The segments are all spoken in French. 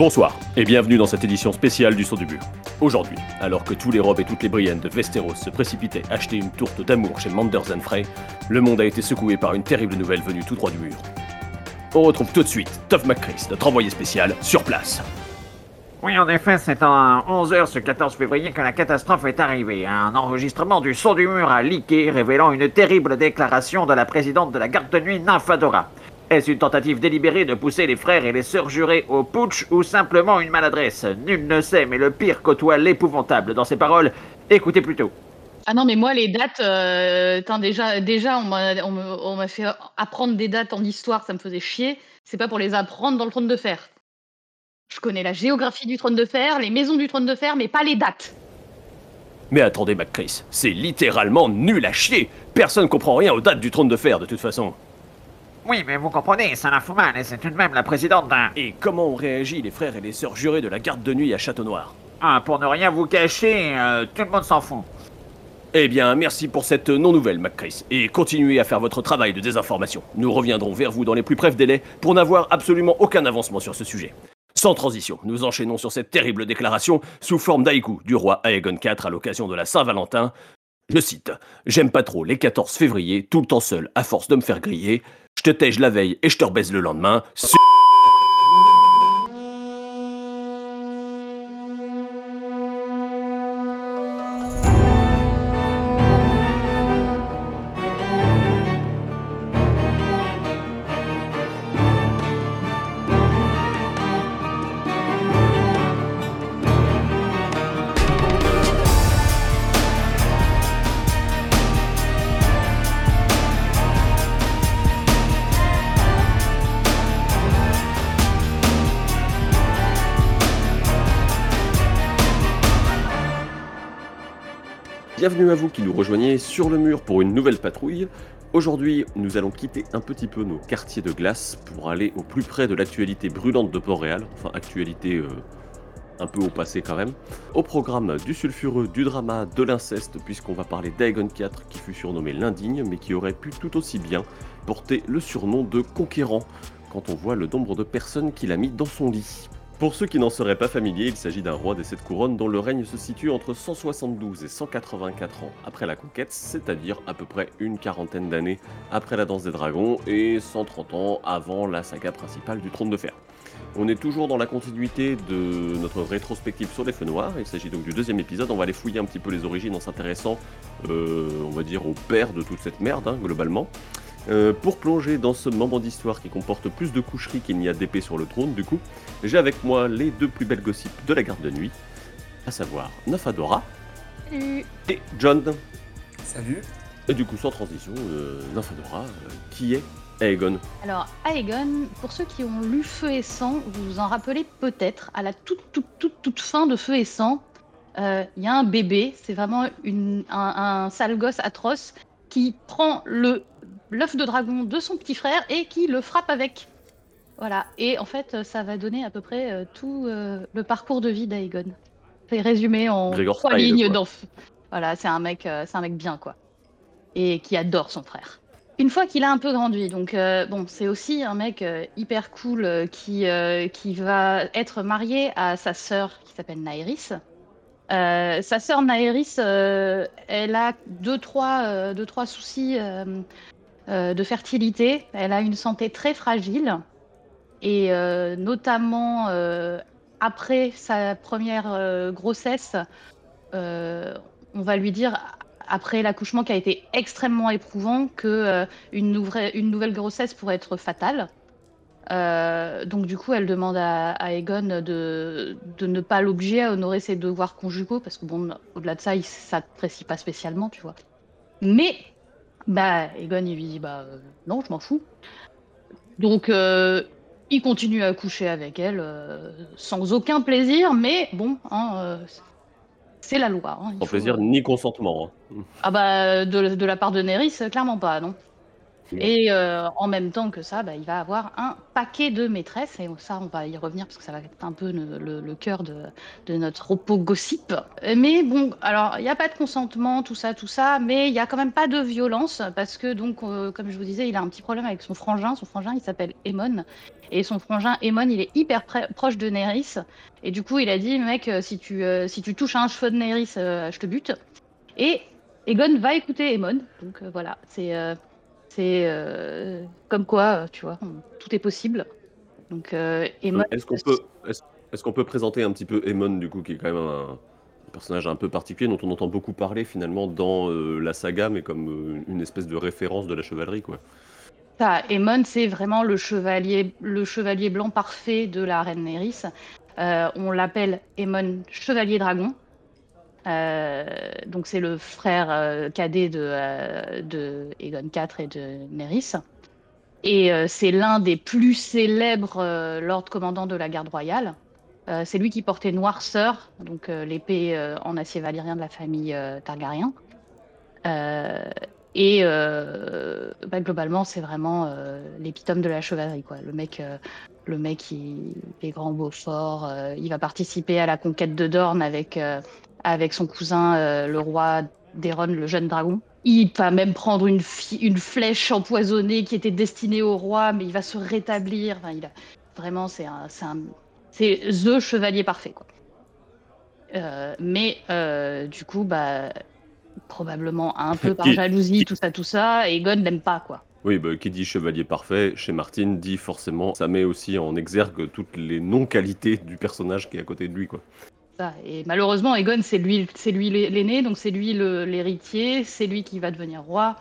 Bonsoir et bienvenue dans cette édition spéciale du Saut du Mur. Aujourd'hui, alors que tous les robes et toutes les Briennes de Westeros se précipitaient acheter une tourte d'amour chez Manders Frey, le monde a été secoué par une terrible nouvelle venue tout droit du mur. On retrouve tout de suite Toph McCris, notre envoyé spécial, sur place. Oui, en effet, c'est à 11h ce 14 février que la catastrophe est arrivée. Un enregistrement du son du mur a leaké, révélant une terrible déclaration de la présidente de la garde de nuit, Nymphadora. Est-ce une tentative délibérée de pousser les frères et les sœurs jurés au putsch ou simplement une maladresse? Nul ne sait, mais le pire côtoie l'épouvantable dans ses paroles. Écoutez plutôt. Ah non, mais moi, les dates, euh, déjà, déjà on m'a fait apprendre des dates en histoire, ça me faisait chier. C'est pas pour les apprendre dans le trône de fer. Je connais la géographie du trône de fer, les maisons du trône de fer, mais pas les dates. Mais attendez, MacChris, c'est littéralement nul à chier. Personne comprend rien aux dates du trône de fer, de toute façon. Oui, mais vous comprenez, c'est un mal et c'est tout de même la présidente d'un... Et comment ont réagi les frères et les sœurs jurés de la garde de nuit à Château Noir Ah, pour ne rien vous cacher, euh, tout le monde s'en fout. Eh bien, merci pour cette non-nouvelle, McChris, et continuez à faire votre travail de désinformation. Nous reviendrons vers vous dans les plus brefs délais pour n'avoir absolument aucun avancement sur ce sujet. Sans transition, nous enchaînons sur cette terrible déclaration sous forme d'haïku du roi Aegon IV à l'occasion de la Saint-Valentin. Je cite J'aime pas trop les 14 février, tout le temps seul, à force de me faire griller je te tège la veille et je te rebaise le lendemain. Bienvenue à vous qui nous rejoignez sur le mur pour une nouvelle patrouille. Aujourd'hui, nous allons quitter un petit peu nos quartiers de glace pour aller au plus près de l'actualité brûlante de Port-Réal, enfin actualité euh, un peu au passé quand même. Au programme du sulfureux, du drama, de l'inceste, puisqu'on va parler d'Aegon IV qui fut surnommé l'indigne, mais qui aurait pu tout aussi bien porter le surnom de conquérant quand on voit le nombre de personnes qu'il a mis dans son lit. Pour ceux qui n'en seraient pas familiers, il s'agit d'un roi des sept couronnes dont le règne se situe entre 172 et 184 ans après la conquête, c'est-à-dire à peu près une quarantaine d'années après la danse des dragons et 130 ans avant la saga principale du trône de fer. On est toujours dans la continuité de notre rétrospective sur les feux noirs, il s'agit donc du deuxième épisode, on va aller fouiller un petit peu les origines en s'intéressant, euh, on va dire, au père de toute cette merde, hein, globalement. Euh, pour plonger dans ce moment d'histoire qui comporte plus de coucheries qu'il n'y a d'épée sur le trône, du coup, j'ai avec moi les deux plus belles gossips de la garde de nuit, à savoir Nafadora et John. Salut. Et du coup, sans transition, euh, Nafadora, euh, qui est Aegon Alors, Aegon, pour ceux qui ont lu Feu et Sang, vous vous en rappelez peut-être, à la toute, toute, toute, toute fin de Feu et Sang, il y a un bébé, c'est vraiment un, un sale gosse atroce qui prend le l'œuf de dragon de son petit frère et qui le frappe avec. Voilà. Et en fait, ça va donner à peu près euh, tout euh, le parcours de vie d'Aegon. C'est résumé en trois lignes dans. Voilà, c'est un mec, euh, c'est un mec bien quoi, et qui adore son frère. Une fois qu'il a un peu grandi, donc bon, c'est aussi un mec hyper cool qui qui va être marié à sa sœur qui s'appelle Naeris. sa sœur Naeris, elle a deux trois, deux, trois soucis euh, de fertilité. Elle a une santé très fragile et euh, notamment euh, après sa première grossesse, on va lui dire après l'accouchement qui a été extrêmement éprouvant que une, nouvelle, grossesse pourrait être fatale. donc du coup, elle demande à, Egon de, ne pas l'obliger à honorer ses devoirs conjugaux parce que bon, au-delà de ça, il s'apprécie pas spécialement, tu vois. Mais bah, Egon, il lui dit Bah, euh, non, je m'en fous. Donc, euh, il continue à coucher avec elle euh, sans aucun plaisir, mais bon, hein, c'est la loi. Hein, sans plaisir ni consentement. Hein. Ah, bah, de, la part de Neris, clairement pas, non Et euh, en même temps que ça, bah, il va avoir un paquet de maîtresses, et ça, on va y revenir parce que ça va être un peu le, cœur de, notre repos gossip. Mais bon, alors, il n'y a pas de consentement, tout ça, tout ça, mais il n'y a quand même pas de violence parce que, donc, euh, comme je vous disais, il a un petit problème avec son frangin. Son frangin, il s'appelle Aemon. Et son frangin, Aemon, il est hyper proche de Nerys. Et du coup, il a dit, mec, euh, si tu, si tu touches un cheveu de Nerys, je te bute. Et Aegon va écouter Aemon. Donc voilà, c'est c'est euh, comme quoi, euh, tu vois, on- tout est possible. Donc euh, Aemon, Est-ce qu'on peut, est-ce, est-ce qu'on peut présenter un petit peu Aemon, du coup, qui est quand même un, un personnage un peu particulier dont on entend beaucoup parler finalement dans euh, la saga, mais comme euh, une espèce de référence de la chevalerie, quoi? ça, Aemon, c'est vraiment le chevalier, le chevalier blanc parfait de la reine Nerys. Euh, on l'appelle Aemon Chevalier Dragon. Euh, donc c'est le frère euh, cadet de, euh, de Aegon IV et de Nerys. Et c'est l'un des plus célèbres euh, lord commandants de la garde royale. C'est lui qui portait Noirceur, donc l'épée en acier valyrien de la famille Targaryen. Et bah, globalement, c'est vraiment l'épitome de la chevalerie. Quoi. Le mec, le mec il est grand, beau, fort. il va participer à la conquête de Dorne avec, avec son cousin, euh, le roi d'Eron, le jeune dragon. Il va même prendre une, flèche empoisonnée qui était destinée au roi, mais il va se rétablir. Enfin, il a... Vraiment, c'est un, c'est un, c'est the chevalier parfait, quoi. Euh, mais euh, du coup, bah, probablement un peu par Qui- jalousie, qui- tout ça, tout ça, et Egon n'aime pas, quoi. Oui, bah, qui dit chevalier parfait, chez Martin, dit forcément, ça met aussi en exergue toutes les non-qualités du personnage qui est à côté de lui, quoi. Ça. Et malheureusement, Egon, c'est lui, c'est lui l'aîné, donc c'est lui l'héritier, c'est lui qui va devenir roi.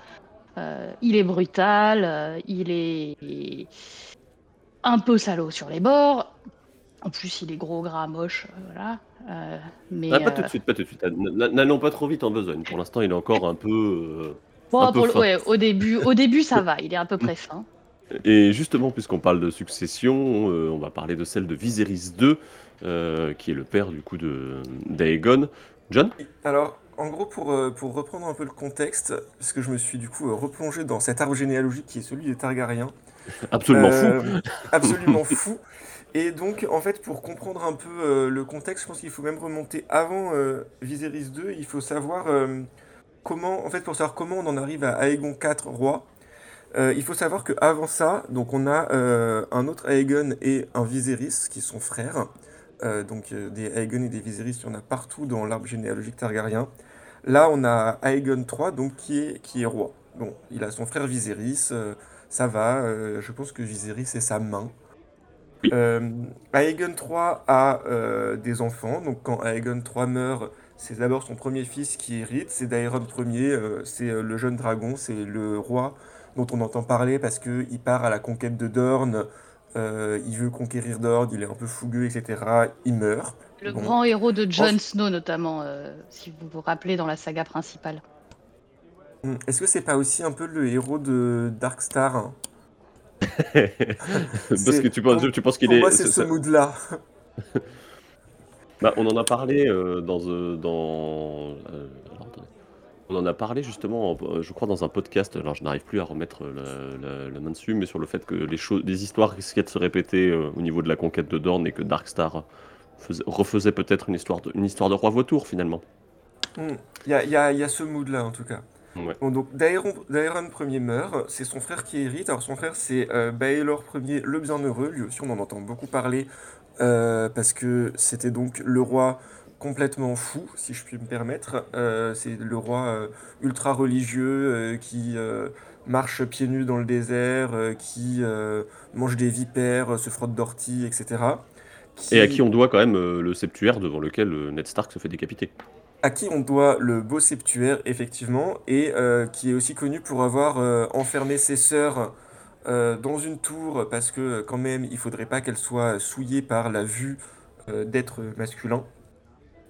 Euh, il est brutal, euh, il est un peu salaud sur les bords. En plus, il est gros, gras, moche, euh, voilà. Euh, mais Ah, pas tout de suite, pas tout de suite. N'allons pas trop vite en besogne. Pour l'instant, il est encore un peu. bon, un peu pour le- fin. ouais, au début, au début, ça va, il est à peu près fin. Et justement, puisqu'on parle de succession, euh, on va parler de celle de Viserys II, euh, qui est le père du coup de d'Aegon. John? Alors, en gros, pour, euh, pour reprendre un peu le contexte, parce que je me suis du coup replongé dans cet arbre généalogique qui est celui des Targaryens. Absolument fou. Absolument fou. Et donc, en fait, pour comprendre un peu le contexte, je pense qu'il faut même remonter avant Viserys II. Il faut savoir comment, en fait, pour savoir comment on en arrive à Aegon IV roi. Euh, il faut savoir que avant ça, donc on a euh, un autre Aegon et un Viserys qui sont frères. Euh, donc des Aegon et des Viserys, il y en a partout dans l'arbre généalogique targaryen. Là, on a Aegon III, donc qui est, qui est roi. Bon, il a son frère Viserys, ça va. je pense que Viserys est sa main. Aegon III a des enfants, donc quand Aegon III meurt, c'est d'abord son premier fils qui hérite, c'est Daeron Ier, c'est le jeune dragon, c'est le roi dont on entend parler parce qu'il part à la conquête de Dorne, euh, il veut conquérir Dorne, il est un peu fougueux, etc. Il meurt. Le Bon. grand héros de Jon. Snow, notamment, euh, si vous vous rappelez dans la saga principale. Hmm, Est-ce que c'est pas aussi un peu le héros de Darkstar hein Parce c'est- que tu penses, pour- tu penses qu'il Pour est. moi, c'est ça- ce mood-là. Bah, on en a parlé euh, dans, euh, dans euh. On en a parlé justement, euh, je crois dans un podcast. Alors je n'arrive plus à remettre la main dessus, mais sur le fait que les choses, les histoires risquaient de se répéter euh, au niveau de la conquête de Dorne et que Darkstar faisait- refaisait peut-être une histoire de, une histoire de roi vautour finalement. Hmm, Il y a, il y a- il y a ce mood-là, en tout cas. Ouais. Bon, donc Daeron, Daeron Ier meurt, c'est son frère qui hérite. Alors son frère c'est euh, Baelor Ier le Bienheureux, lui aussi on en entend beaucoup parler euh, parce que c'était donc le roi complètement fou, si je puis me permettre. Euh, c'est le roi euh, ultra religieux euh, qui marche pieds nus dans le désert, qui mange des vipères, se frotte d'orties, etc. Et à qui on doit quand même le septuaire devant lequel Ned Stark se fait décapiter. à qui on doit le beau septuaire, effectivement, et qui est aussi connu pour avoir enfermé ses sœurs dans une tour, parce que quand même, il faudrait pas qu'elles soient souillées par la vue d'êtres masculins.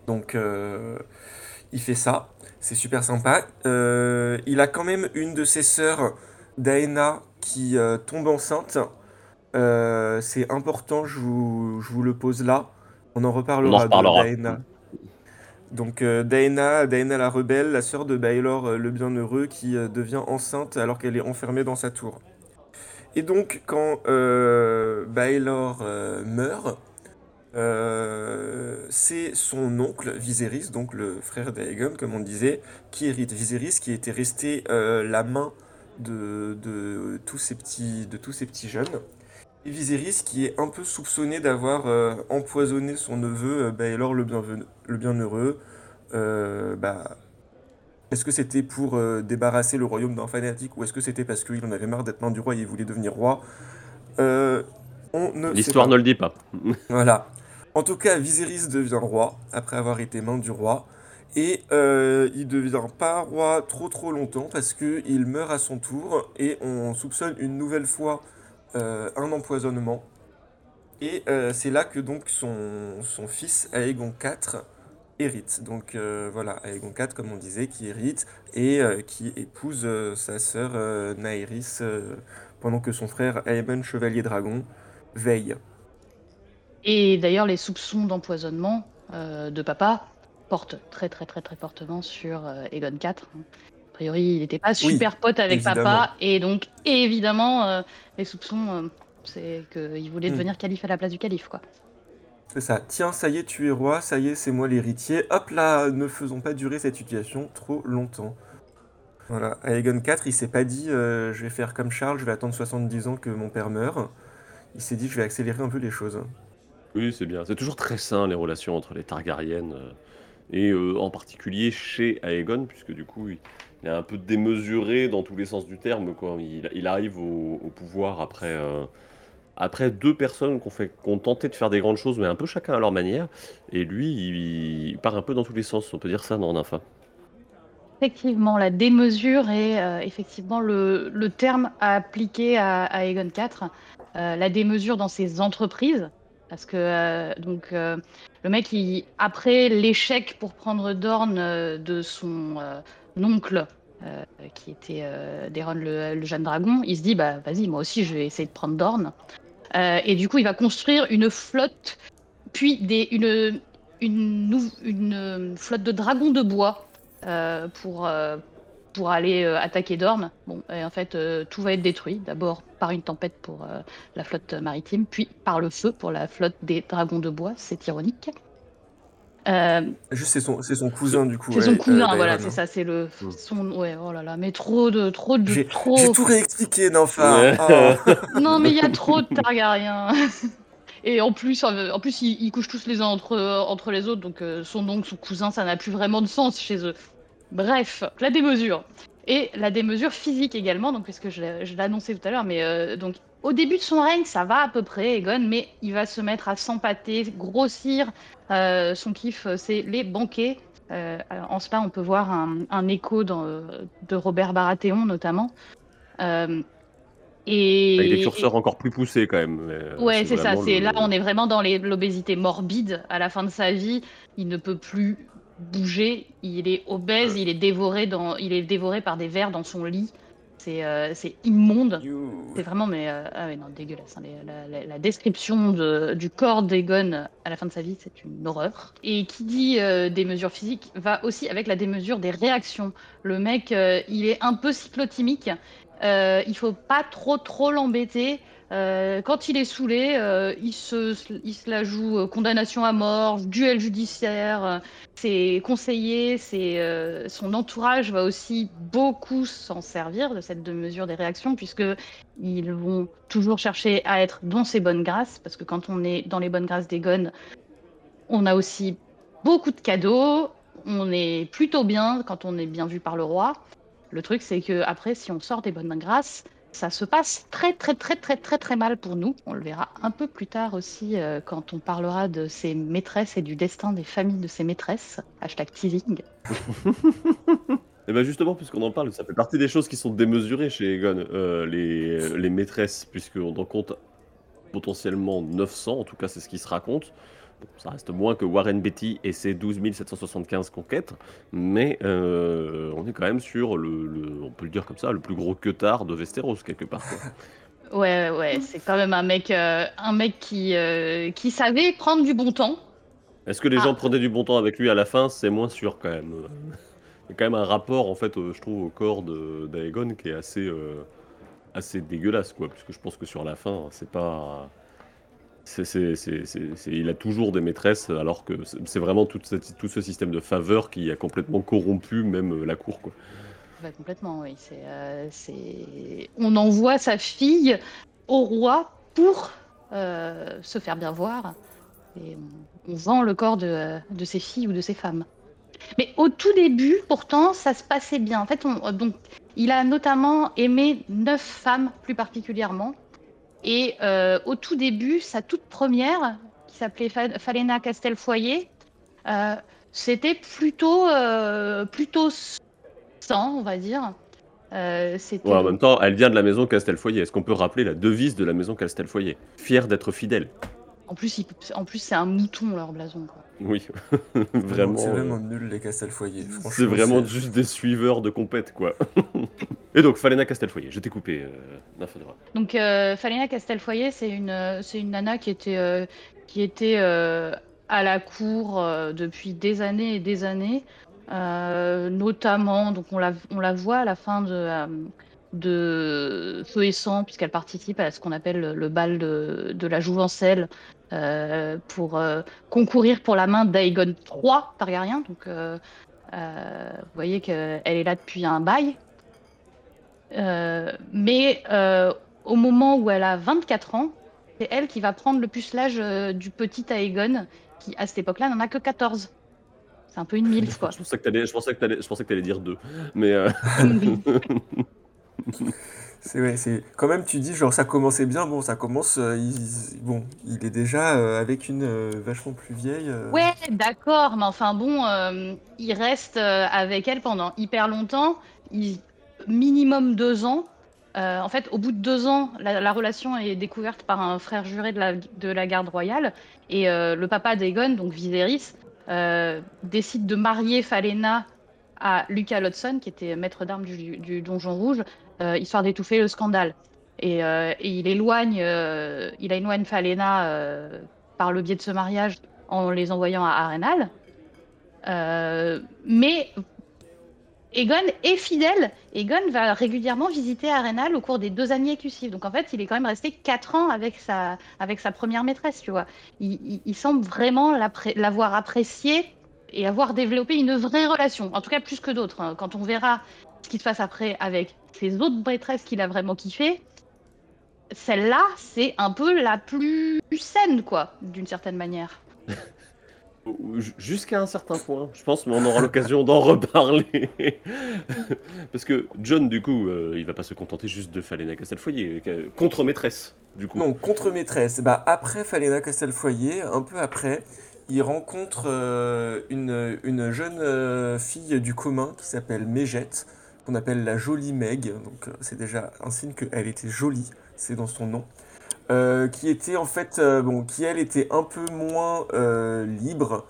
Donc, euh, il fait ça, c'est super sympa. Euh, il a quand même une de ses sœurs, Daena, qui euh, tombe enceinte. C'est important, je vous, je vous le pose là. On en reparlera, On en reparlera. de Daena. Donc euh, Daena, Daena la rebelle, la sœur de Baelor euh, le bienheureux, qui euh, devient enceinte alors qu'elle est enfermée dans sa tour. Et donc quand euh, meurt, euh, c'est son oncle Viserys, donc le frère d'Aegon, comme on disait, qui hérite. Viserys qui était resté euh, la main de, de tous ces petits, de tous ces petits jeunes. Et Viserys qui est un peu soupçonné d'avoir euh, empoisonné son neveu Baelor le, bienheureux. Bah, est-ce que c'était pour débarrasser le royaume d'un fanatique ou est-ce que c'était parce qu'il en avait marre d'être main du roi et il voulait devenir roi? L'histoire ne le dit pas. Voilà. En tout cas, Viserys devient roi après avoir été main du roi. Et euh, il devient pas roi trop trop longtemps parce que il meurt à son tour et on soupçonne une nouvelle fois euh, un empoisonnement. Et euh, c'est là que donc son, fils Aegon IV hérite. Donc euh, voilà, Aegon IV, comme on disait, qui hérite et qui épouse sa sœur euh, pendant que son frère Aemon Chevalier Dragon veille. Et d'ailleurs, les soupçons d'empoisonnement euh, de papa portent très très très très fortement sur euh, Aegon IV. A priori, il n'était pas super pote avec évidemment. papa, et donc évidemment, euh, les soupçons, c'est qu'il voulait Hmm. devenir calife à la place du calife, quoi. C'est ça. Tiens, ça y est, tu es roi, ça y est, c'est moi l'héritier. Hop là, ne faisons pas durer cette situation trop longtemps. Voilà, Aegon IV, il s'est pas dit je vais faire comme Charles, je vais attendre 70 ans que mon père meure. Il s'est dit je vais accélérer un peu les choses. Oui, c'est bien. C'est toujours très sain les relations entre les Targaryennes. euh, et euh, en particulier chez Aegon, puisque du coup, il, est un peu démesuré dans tous les sens du terme. Il, arrive au, pouvoir après, euh, après deux personnes qui ont, tenté de faire des grandes choses, mais un peu chacun à leur manière. Et lui, il, part un peu dans tous les sens. On peut dire ça, non, Nympha Effectivement, la démesure est effectivement le, terme à appliquer à, à Aegon IV. La démesure dans ses entreprises, parce que euh, donc euh, le mec, après l'échec pour prendre Dorne euh, de son oncle, qui était Daeron le, jeune dragon, il se dit bah vas-y, moi aussi je vais essayer de prendre Dorne. Euh, et du coup, il va construire une flotte, puis des, une, une, flotte de dragons de bois pour, pour aller euh, attaquer Dorne. Bon, et en fait, euh, tout va être détruit. D'abord par une tempête pour euh, la flotte maritime, puis par le feu pour la flotte des dragons de bois. C'est ironique. Euh, Juste, c'est son, c'est son cousin du coup. c'est ouais, son cousin, voilà, hein. c'est ça, c'est le Mm. son. Ouais, oh là là, mais trop de, trop de, J'ai trop. j'ai tout réexpliqué, Nympha. Ouais. Oh. Non, mais il y a trop de Targaryens. Et en plus, en plus, ils, ils couchent tous les uns entre, entre les autres, donc son oncle, son cousin, ça n'a plus vraiment de sens chez eux. Bref, la démesure. Et la démesure physique également, donc parce que je, annoncé tout à l'heure, mais euh, donc au début de son règne, ça va à peu près, Egon, mais il va se mettre à s'empâter, grossir. Euh, son kiff, euh, c'est les banquets. Euh, en cela, on peut voir un, un écho dans, de Robert Baratheon notamment. Et, Avec des curseurs encore plus poussés quand même. Ouais, c'est ça. le- là, on est vraiment dans l'obésité morbide. À la fin de sa vie, il ne peut plus bouger. Il est obèse. Il est dévoré dans, il est dévoré par des vers dans son lit. C'est, euh, immonde. C'est vraiment, mais euh, ah ouais, non, dégueulasse. hein. Les- la, la- la description de- du corps d'Egon à la fin de sa vie, c'est une horreur. Et qui dit euh, des mesures physiques va aussi avec la démesure des réactions. Le mec, il est un peu cyclotimique. Il faut pas trop trop l'embêter. Euh, quand il est saoulé, euh, il, se, il se la joue euh, condamnation à mort, duel judiciaire. ses conseillers, ses, son entourage va aussi beaucoup s'en servir de cette mesure des réactions, puisque ils vont toujours chercher à être dans ses bonnes grâces, parce que quand on est dans les bonnes grâces d'Egon, on a aussi beaucoup de cadeaux, on est plutôt bien quand on est bien vu par le roi. Le truc, c'est que après, si on sort des bonnes grâces, ça se passe très très très très très très mal pour nous. On le verra un peu plus tard aussi euh, quand on parlera de ses maîtresses et du destin des familles de ses maîtresses. Hashtag teasing. Et ben justement, puisqu'on en parle, ça fait partie des choses qui sont démesurées chez Egon, euh, les, les maîtresses, puisqu'on en compte potentiellement 900, en tout cas c'est ce qui se raconte. Ça reste moins que Warren Beatty et ses 12 775 conquêtes, mais euh, on est quand même sur le, le- on peut le dire comme ça, le plus gros queutard de Westeros quelque part. quoi. Ouais, ouais, c'est quand même un mec, euh, un mec qui, euh, qui savait prendre du bon temps. Est-ce que les Ah. gens prenaient du bon temps avec lui à la fin? C'est moins sûr quand même. Il y a quand même un rapport, en fait, je trouve, au corps d'Aegon qui est assez, assez dégueulasse, quoi. Parce que je pense que sur la fin, c'est pas. Il a toujours des maîtresses, alors que c'est vraiment tout, ce système de faveur qui a complètement corrompu même euh, la cour, quoi. Bah, complètement, oui. Euh. On envoie sa fille au roi pour euh, se faire bien voir. On, vend le corps de, ses filles ou de ses femmes. Mais au tout début, pourtant, ça se passait bien. En fait, on- donc, il a notamment aimé neuf femmes plus particulièrement. Et euh, au tout début, sa toute première, qui s'appelait Fa- Falena Castelfoyer, euh, c'était plutôt, euh, plutôt sans, on va dire. Euh, Ouais, en même temps, elle vient de la maison Castelfoyer. Est-ce qu'on peut rappeler la devise de la maison Castelfoyer? Fier d'être fidèle. En plus, il- en plus c'est un mouton leur blason. Quoi. Oui, vraiment. C'est euh, vraiment nul les Castelfoyer. franchement, C'est vraiment c'est- juste des suiveurs de compète, quoi. Et donc, Falena Castelfoyer, je t'ai coupé, euh. Donc, euh, Falena Castelfoyer, c'est une, euh, c'est une nana qui était, euh, qui était euh, à la cour euh, depuis des années et des années, euh, notamment, donc on la, on la voit à la fin de, euh, de Feu et Sang, puisqu'elle participe à ce qu'on appelle le, bal de, de la Jouvencelle euh, pour euh, concourir pour la main d'Aegon III Targaryen. Donc, euh, euh, vous voyez qu'elle est là depuis un bail. Euh, mais euh, au moment où elle a 24 ans, c'est elle qui va prendre le pucelage euh, du petit Aegon, qui à cette époque-là n'en a que 14. C'est un peu une milf, quoi. Je pensais que t'allais, je pensais que t'allais, je pensais que t'allais dire deux. Mais euh, C'est ouais, c'est quand même tu dis genre ça commençait bien, bon ça commence, euh, il, bon il est déjà euh, avec une euh, vachement plus vieille. Ouais, d'accord, mais enfin bon, il reste avec elle pendant hyper longtemps, il- minimum deux ans. En fait, au bout de deux ans, la, la relation est découverte par un frère juré de la, de la garde royale, et le papa d'Aegon, donc Viserys, décide de marier Falena à Lucas Lodson, qui était maître d'armes du, du Donjon Rouge, histoire d'étouffer le scandale. Et, euh, il éloigne, euh, il éloigne Falena euh, par le biais de ce mariage en les envoyant à Arenal. Euh, mais Egon est fidèle. Egon va régulièrement visiter Arenal au cours des deux années suivent. Donc en fait, il est quand même resté quatre ans avec sa, avec sa première maîtresse, tu vois. Il, semble vraiment l'avoir apprécié et avoir développé une vraie relation. En tout cas, plus que d'autres. hein. Quand on verra ce qui se passe après avec ses autres maîtresses qu'il a vraiment kiffé, celle-là, c'est un peu la plus saine, quoi, d'une certaine manière. jusqu'à un certain point, je pense, mais on aura l'occasion d'en reparler. Parce que John, du coup, euh, il va pas se contenter juste de Falena Castelfoyer, euh, contre maîtresse, du coup. Non, contre maîtresse. Bah après Falena Castelfoyer, un peu après, il rencontre euh, une, une jeune euh, fille du commun qui s'appelle Mégette, appelle la jolie Meg. Donc euh, c'est déjà un signe qu'elle était jolie, c'est dans son nom. Euh, qui était en fait, euh, bon, qui elle était un peu moins libre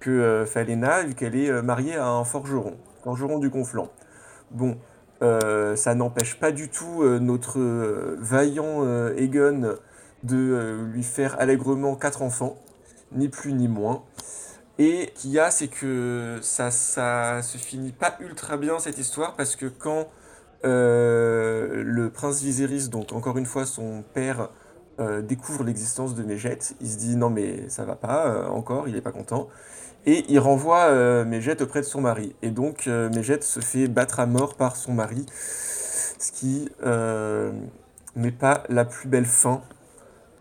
que Falena, vu qu'elle est mariée à un forgeron, forgeron du Conflent. Bon, ça n'empêche pas du tout notre vaillant Aegon de lui faire allègrement quatre enfants, ni plus ni moins. Et qu'il y a, c'est que ça, ça se finit pas ultra bien cette histoire, parce que quand euh, le prince Viserys, donc encore une fois son père, euh, découvre l'existence de Mégette, il se dit non mais ça va pas euh, encore, il est pas content. Et il renvoie Mégette auprès de son mari. Et donc Mégette se fait battre à mort par son mari, ce qui n'est pas la plus belle fin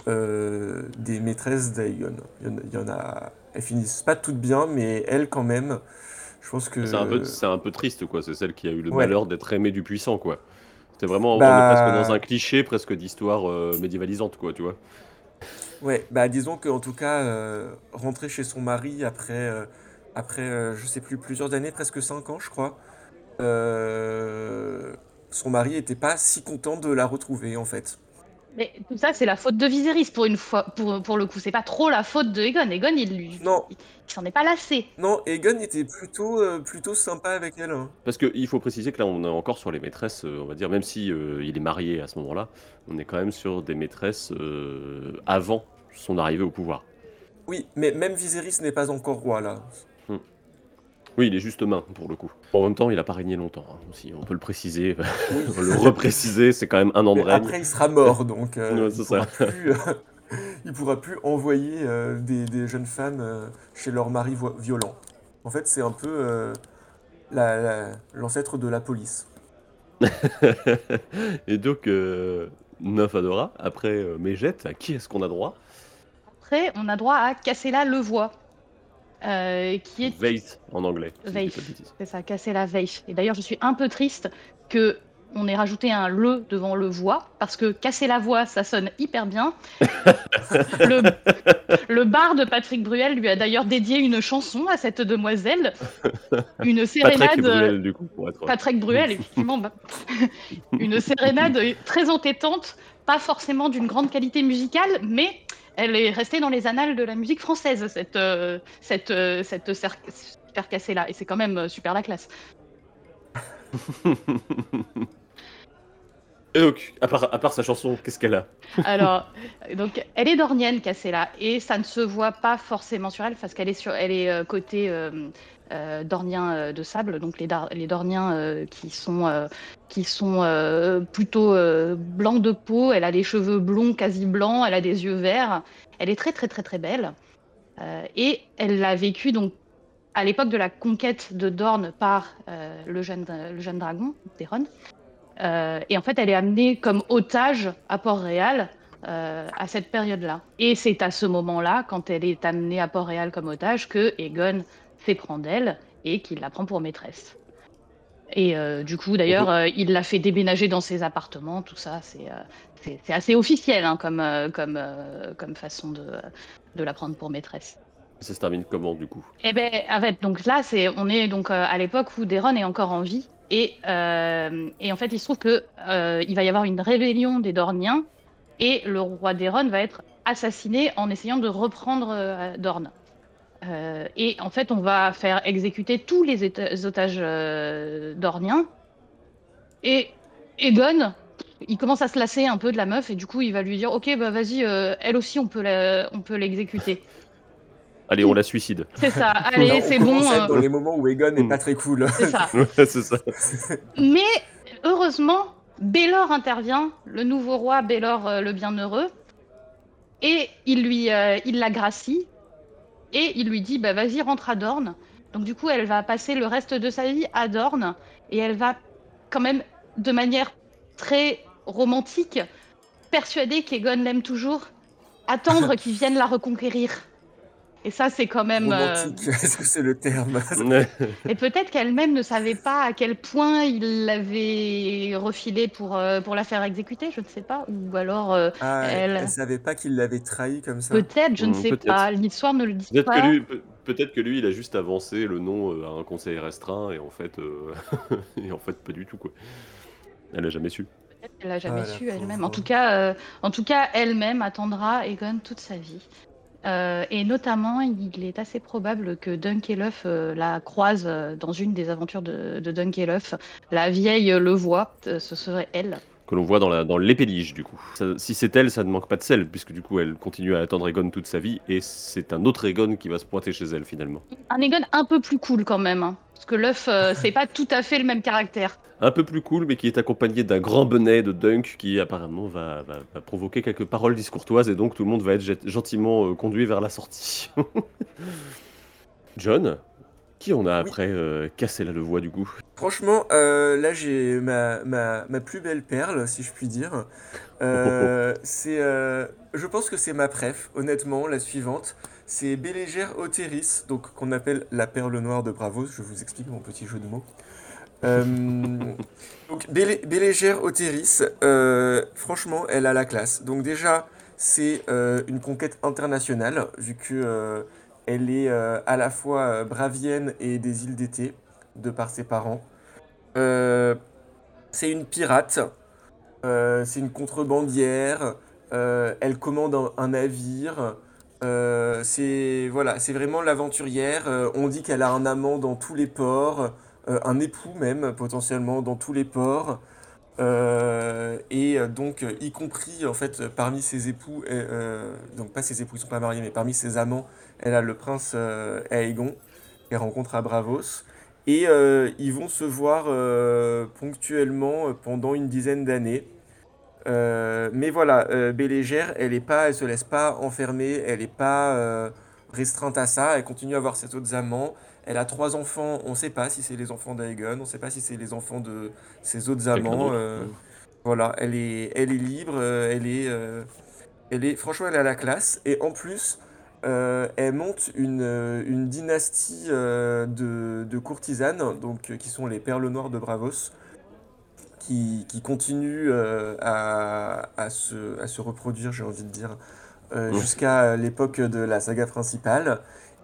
des maîtresses d'Aegon. Il y en a, elles finissent pas toutes bien, mais elle quand même, je pense que... C'est un, peu, c'est un peu triste, quoi. C'est celle qui a eu le Ouais. malheur d'être aimée du puissant, quoi. C'était vraiment, on Bah- est presque dans un cliché, presque d'histoire euh, médiévalisante, quoi, tu vois. Ouais, bah disons qu'en tout cas, euh, rentrer chez son mari après, euh, après euh, je sais plus, plusieurs années, presque 5 ans, je crois, son mari était pas si content de la retrouver, en fait. Mais tout ça, c'est la faute de Viserys pour une fois, pour, pour le coup. C'est pas trop la faute de Egon. Egon, il lui, Non. il, il s'en est pas lassé. Non, Egon était plutôt, euh, plutôt sympa avec elle. hein. Parce qu'il faut préciser que là, on est encore sur les maîtresses, euh, on va dire, même si euh, il est marié à ce moment-là, on est quand même sur des maîtresses euh, avant son arrivée au pouvoir. Oui, mais même Viserys n'est pas encore roi là. Oui, il est juste main pour le coup. En même temps, il a pas régné longtemps hein, aussi, on peut le préciser. le repréciser, c'est quand même un an de règne. après, il sera mort, donc euh, Ouais, il pourra ça. plus, euh, il pourra plus envoyer euh, des, des jeunes femmes euh, chez leur mari violent. En fait, c'est un peu euh, la- la- l'ancêtre de la police. Et donc, euh, Nymphadora, après euh, Mégette, à qui est-ce qu'on a droit? Après, on a droit à Cassela Levoix, euh, qui est Veith en anglais. si. C'est ça, casser la veille. Et d'ailleurs, je suis un peu triste que on ait rajouté un le devant le voix, parce que casser la voix, ça sonne hyper bien. le, le bar de Patrick Bruel lui a d'ailleurs dédié une chanson à cette demoiselle, une Patrick sérénade. Bruel, du coup, pour être. Patrick Bruel, effectivement, bah, une sérénade très entêtante, pas forcément d'une grande qualité musicale, mais elle est restée dans les annales de la musique française, cette, euh, cette, euh, cette là, et c'est quand même euh, super la classe. Et donc, à part, à part sa chanson, qu'est-ce qu'elle a? Alors, donc, elle est dornienne, Cassella, et ça ne se voit pas forcément sur elle, parce qu'elle est, sur, elle est euh, côté euh, euh, dornien euh, de sable, donc les, dorniens euh, qui sont, euh, plutôt blancs de peau, elle a les cheveux blonds, quasi blancs, elle a des yeux verts, elle est très très très très belle, et elle a vécu donc à l'époque de la conquête de Dorne par le, jeune, le jeune dragon. Euh, et en fait, elle est amenée comme otage à Port-Réal à cette période-là. Et c'est à ce moment-là, quand elle est amenée à Port-Réal comme otage, que Aegon s'éprend d'elle et qu'il la prend pour maîtresse. Et euh, du coup, d'ailleurs, euh, il l'a fait déménager dans ses appartements, tout ça. C'est euh, assez officiel hein, comme, comme, comme façon de, de la prendre pour maîtresse. Ça se termine comment, du coup? Eh ben, en fait, donc là, c'est, on est donc à l'époque où Daeron est encore en vie. Et, et en fait, il se trouve que il va y avoir une rébellion des Dorniens et le roi Daeron va être assassiné en essayant de reprendre Dorne. Euh, et en fait, on va faire exécuter tous les otages euh, dorniens. Et Aegon, il commence à se lasser un peu de la meuf et du coup, il va lui dire Ok, bah vas-y, euh, elle aussi, on peut l'exécuter. Allez, on la suicide. C'est ça, allez, c'est bon. euh, dans les moments où Egon n'est Mm. pas très cool. c'est ça. Ouais, ça. Mais heureusement, Bélor intervient, le nouveau roi Bélor euh, le Bienheureux, et il lui, euh, il la gracie, et il lui dit, bah vas-y, rentre à Dorne. Donc du coup, elle va passer le reste de sa vie à Dorne, et elle va quand même, de manière très romantique, persuader qu'Egon l'aime toujours, attendre qu'il vienne la reconquérir. Et ça, c'est quand même... euh, est-ce que c'est le terme et peut-être qu'elle-même ne savait pas à quel point il l'avait refilé pour, euh, pour la faire exécuter, je ne sais pas. Ou alors, euh, Ah, Elle- elle... savait pas qu'il l'avait trahi comme ça. peut-être, je ne Hmm, sais pas. L'histoire ne le dit Peut-être pas. que, lui, peut- peut-être que lui, il a juste avancé le nom euh, à un conseil restreint et en fait, euh, et en fait, pas du tout quoi. Elle a jamais su. Peut-être qu'elle l'a jamais Ah, su elle-même. pauvre. En tout cas, euh, en tout cas, elle-même attendra Egon toute sa vie. Euh, et notamment, il est assez probable que Dunkelhoff euh, la croise euh, dans une des aventures de, de Dunkelhoff. La vieille le voit, ce serait elle. Que l'on voit dans la dans l'épélige du coup. Ça- si c'est elle, ça ne manque pas de sel puisque du coup, elle continue à attendre Egon toute sa vie et c'est un autre Egon qui va se pointer chez elle finalement. Un Egon un peu plus cool quand même. hein. Parce que l'œuf, euh, c'est pas tout à fait le même caractère. Un peu plus cool, mais qui est accompagné d'un grand bonnet de Dunk qui apparemment va, va- va provoquer quelques paroles discourtoises et donc tout le monde va être gentiment euh, conduit vers la sortie. John, qui on a Oui. après euh, cassé la voix du coup Franchement, euh, là j'ai ma, ma, ma plus belle perle, si je puis dire. Euh, c'est, euh, je pense que c'est ma préf, honnêtement, la suivante. C'est Bélégère Oteris, donc qu'on appelle la perle noire de Bravos. Je vous explique mon petit jeu de mots. Euh, donc Bélé- Bélégère Oteris, euh, franchement, elle a la classe. Donc déjà, c'est euh, une conquête internationale, vu que elle est à la fois bravienne et des îles d'été, de par ses parents. C'est une pirate, c'est une contrebandière, elle commande un navire. Euh, c'est voilà, c'est vraiment l'aventurière. euh, on dit qu'elle a un amant dans tous les ports, euh, un époux même potentiellement dans tous les ports. Et donc, y compris en fait parmi ses époux, donc pas ses époux, ils sont pas mariés, mais parmi ses amants, elle a le prince Aegon qu'elle rencontre à Bravos. Et ils vont se voir ponctuellement pendant une dizaine d'années. Euh, mais voilà, euh, Bélégère, elle est pas, elle se laisse pas enfermer, elle n'est pas euh, restreinte à ça. Elle continue à avoir ses autres amants. Elle a trois enfants. On ne sait pas si c'est les enfants d'Aegon, on ne sait pas si c'est les enfants de ses autres amants. euh, voilà, elle est, elle est libre, elle est, elle est, franchement, elle a la classe. Et en plus, elle monte une, une dynastie de, de courtisanes, donc qui sont les Perles Noires de Bravos, qui, qui continuent euh, à, à se, à se reproduire, j'ai envie de dire, euh, Mmh. jusqu'à l'époque de la saga principale,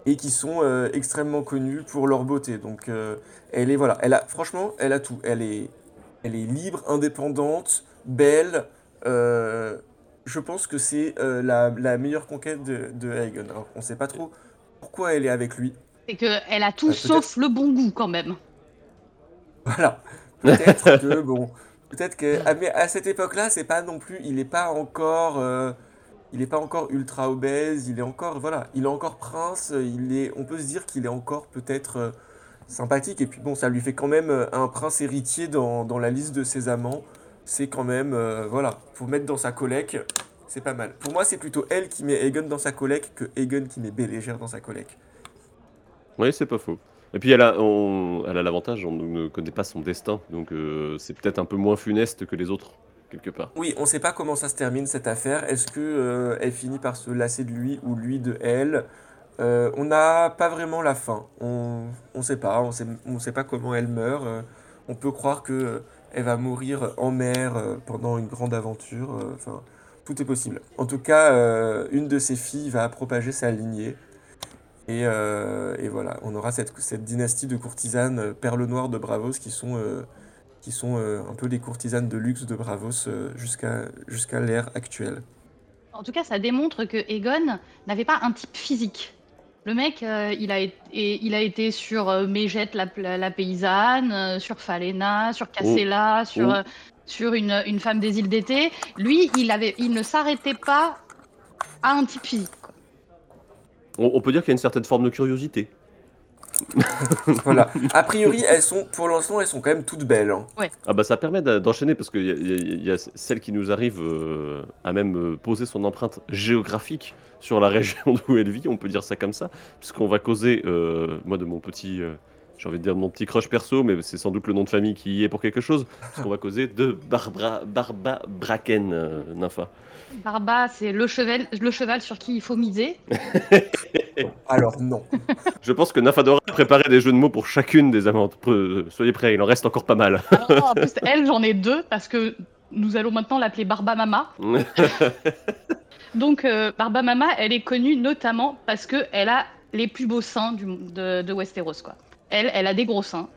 et qui sont euh, extrêmement connues pour leur beauté. Donc, euh, elle est, voilà, elle a, franchement, elle a tout. Elle est, elle est libre, indépendante, belle. euh, je pense que c'est euh, la, la meilleure conquête de, de Aegon. Alors, on sait pas trop pourquoi elle est avec lui. C'est qu'elle a tout Euh, sauf le bon goût quand même. Voilà. Peut-être que, bon, peut-être que, ah, mais à cette époque-là, c'est pas non plus, il est pas encore, euh, il est pas encore ultra obèse, il est encore, voilà, il est encore prince, il est, on peut se dire qu'il est encore peut-être euh, sympathique, et puis bon, ça lui fait quand même euh, un prince héritier dans, dans la liste de ses amants, c'est quand même, voilà, faut mettre dans sa collecte, c'est pas mal. Pour moi, c'est plutôt elle qui met Aegon dans sa collecte que Aegon qui met Bélégère dans sa collecte. Oui, c'est pas faux. Et puis elle a, l'avantage, on ne connaît pas son destin, donc euh, c'est peut-être un peu moins funeste que les autres, quelque part. Oui, on sait pas comment ça se termine cette affaire. Est-ce que euh, elle finit par se lasser de lui ou lui de elle? Euh, on n'a pas vraiment la fin. On on sait pas. On sait on sait pas comment elle meurt. Euh, on peut croire que elle va mourir en mer pendant une grande aventure. Enfin, tout est possible. En tout cas, une de ses filles va propager sa lignée. Et, euh, et voilà, on aura cette, cette dynastie de courtisanes euh, perles noires de Bravos qui sont euh, qui sont euh, un peu les courtisanes de luxe de Bravos euh, jusqu'à jusqu'à l'ère actuelle. En tout cas, ça démontre que Egon n'avait pas un type physique. Le mec, euh, il, a été, il a été sur euh, Mégette la, la- la paysanne, euh, sur Falena, sur Cassella, sur, Oh. euh, sur une, une femme des îles d'été. Lui, il, avait, il ne s'arrêtait pas à un type physique. On, on peut dire qu'il y a une certaine forme de curiosité. Voilà. A priori, elles sont, pour l'instant, elles sont quand même toutes belles. hein. Ah bah ça permet d'enchaîner parce qu'il y, y a- il y a celle qui nous arrive euh, à même euh, poser son empreinte géographique sur la région d'où elle vit, on peut dire ça comme ça, puisqu'on va causer, euh, moi de mon petit, euh, j'ai envie de dire de mon petit crush perso, mais c'est sans doute le nom de famille qui y est pour quelque chose, parce qu'on va causer de Barbara, Barba Bracken, euh, Nympha. Barba, c'est le cheval, le cheval sur qui il faut miser. Alors non. Je pense que Nymphadora a préparé des jeux de mots pour chacune des amantes. Peu- Soyez prêts, il en reste encore pas mal. Alors, non, en plus, elle, j'en ai deux parce que nous allons maintenant l'appeler Barba Mama. Donc, euh, Barba Mama, elle est connue notamment parce que elle a les plus beaux seins du, de, de Westeros, quoi. Elle, elle a des gros seins.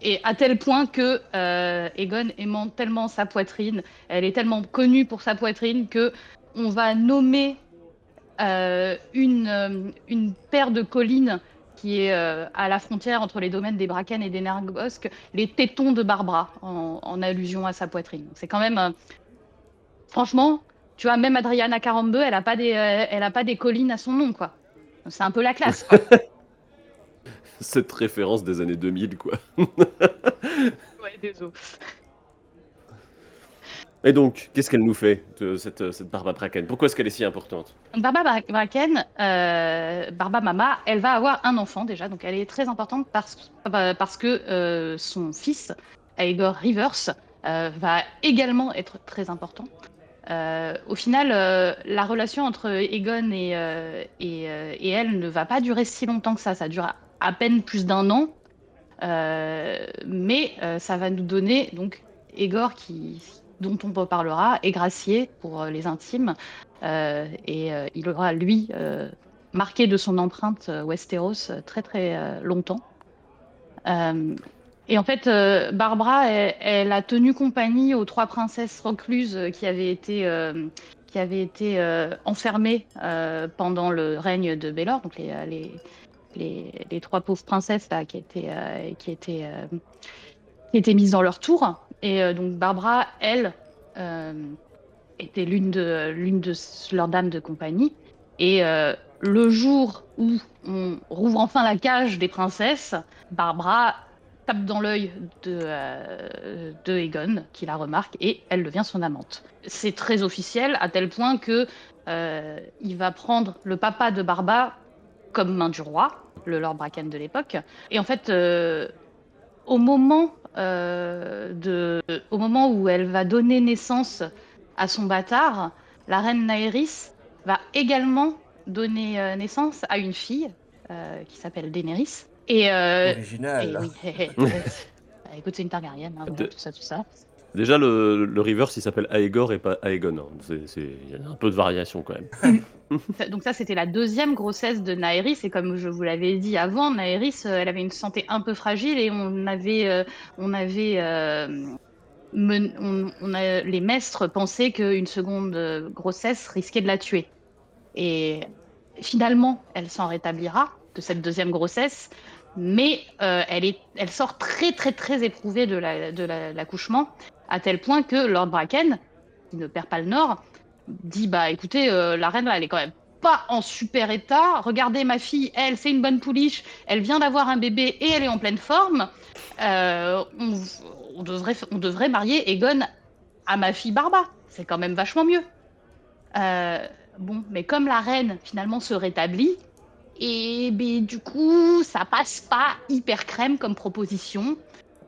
Et à tel point que euh, Egon aimant tellement sa poitrine, elle est tellement connue pour sa poitrine que on va nommer euh, une, euh, une paire de collines qui est euh, à la frontière entre les domaines des Bracken et des Nergosques, les tétons de Barbara, en, allusion à sa poitrine. C'est quand même... franchement, tu vois, même Adriana Carambeu, elle n'a pas, des, a pas des collines à son nom, quoi. C'est un peu la classe, quoi. Cette référence des années 2000, quoi. ouais, désolé. Et donc, qu'est-ce qu'elle nous fait, de cette, cette Barba Bracken? Pourquoi est-ce qu'elle est si importante? Barba Bra- Bracken, euh, Barba Mama, elle va avoir un enfant déjà, donc elle est très importante parce, euh, parce que euh, son fils, Aegor Rivers, euh, va également être très important. Euh, au final, euh, la relation entre Egon et, euh, et, euh, et elle ne va pas durer si longtemps que ça, ça dure à, peine plus d'un an, Euh, mais euh, ça va nous donner donc Aegor qui dont on reparlera, est gracié pour euh, les intimes, et il aura, lui, marqué de son empreinte Westeros très très longtemps. Et en fait, Barbara, elle, a tenu compagnie aux trois princesses recluses qui avaient été, qui avaient été enfermées pendant le règne de Baelor, donc les, les, trois pauvres princesses qui étaient, euh, qui étaient, euh, qui étaient mises dans leur tour. Et euh, donc Barbara, elle, était l'une de, l'une de leurs dames de compagnie. Et le jour où on rouvre enfin la cage des princesses, Barbara tape dans l'œil de, de Egon, qui la remarque, et elle devient son amante. C'est très officiel, à tel point que il va prendre le papa de Barba comme main du roi, le Lord Bracken de l'époque. Et en fait, euh, au moment euh, de, au moment où elle va donner naissance à son bâtard, la reine Naeris va également donner euh, naissance à une fille euh, qui s'appelle Daenerys. Et, euh, et Original. oui, Bah, écoute, c'est une Targaryen, hein, voilà, De- tout ça, tout ça. Déjà, le, le reverse, il s'appelle Aegor et pas Aegon. hein. Il y a un peu de variation quand même. Donc ça, c'était la deuxième grossesse de Naeris. Et comme je vous l'avais dit avant, Naeris, euh, elle avait une santé un peu fragile et on avait, euh, on avait, euh, men- on, on a, les maîtres pensaient qu'une seconde grossesse risquait de la tuer. Et finalement, elle s'en rétablira de cette deuxième grossesse, mais euh, elle, est, elle sort très très très éprouvée de la- de la- l'accouchement, à tel point que Lord Bracken, qui ne perd pas le nord, dit bah écoutez, euh, la reine là, elle est quand même pas en super état. Regardez ma fille, elle, c'est une bonne pouliche, elle vient d'avoir un bébé et elle est en pleine forme. Euh, on, devrait, marier Egon à ma fille Barba. C'est quand même vachement mieux. Euh, bon, mais comme la reine finalement se rétablit, et ben, du coup, ça passe pas hyper crème comme proposition.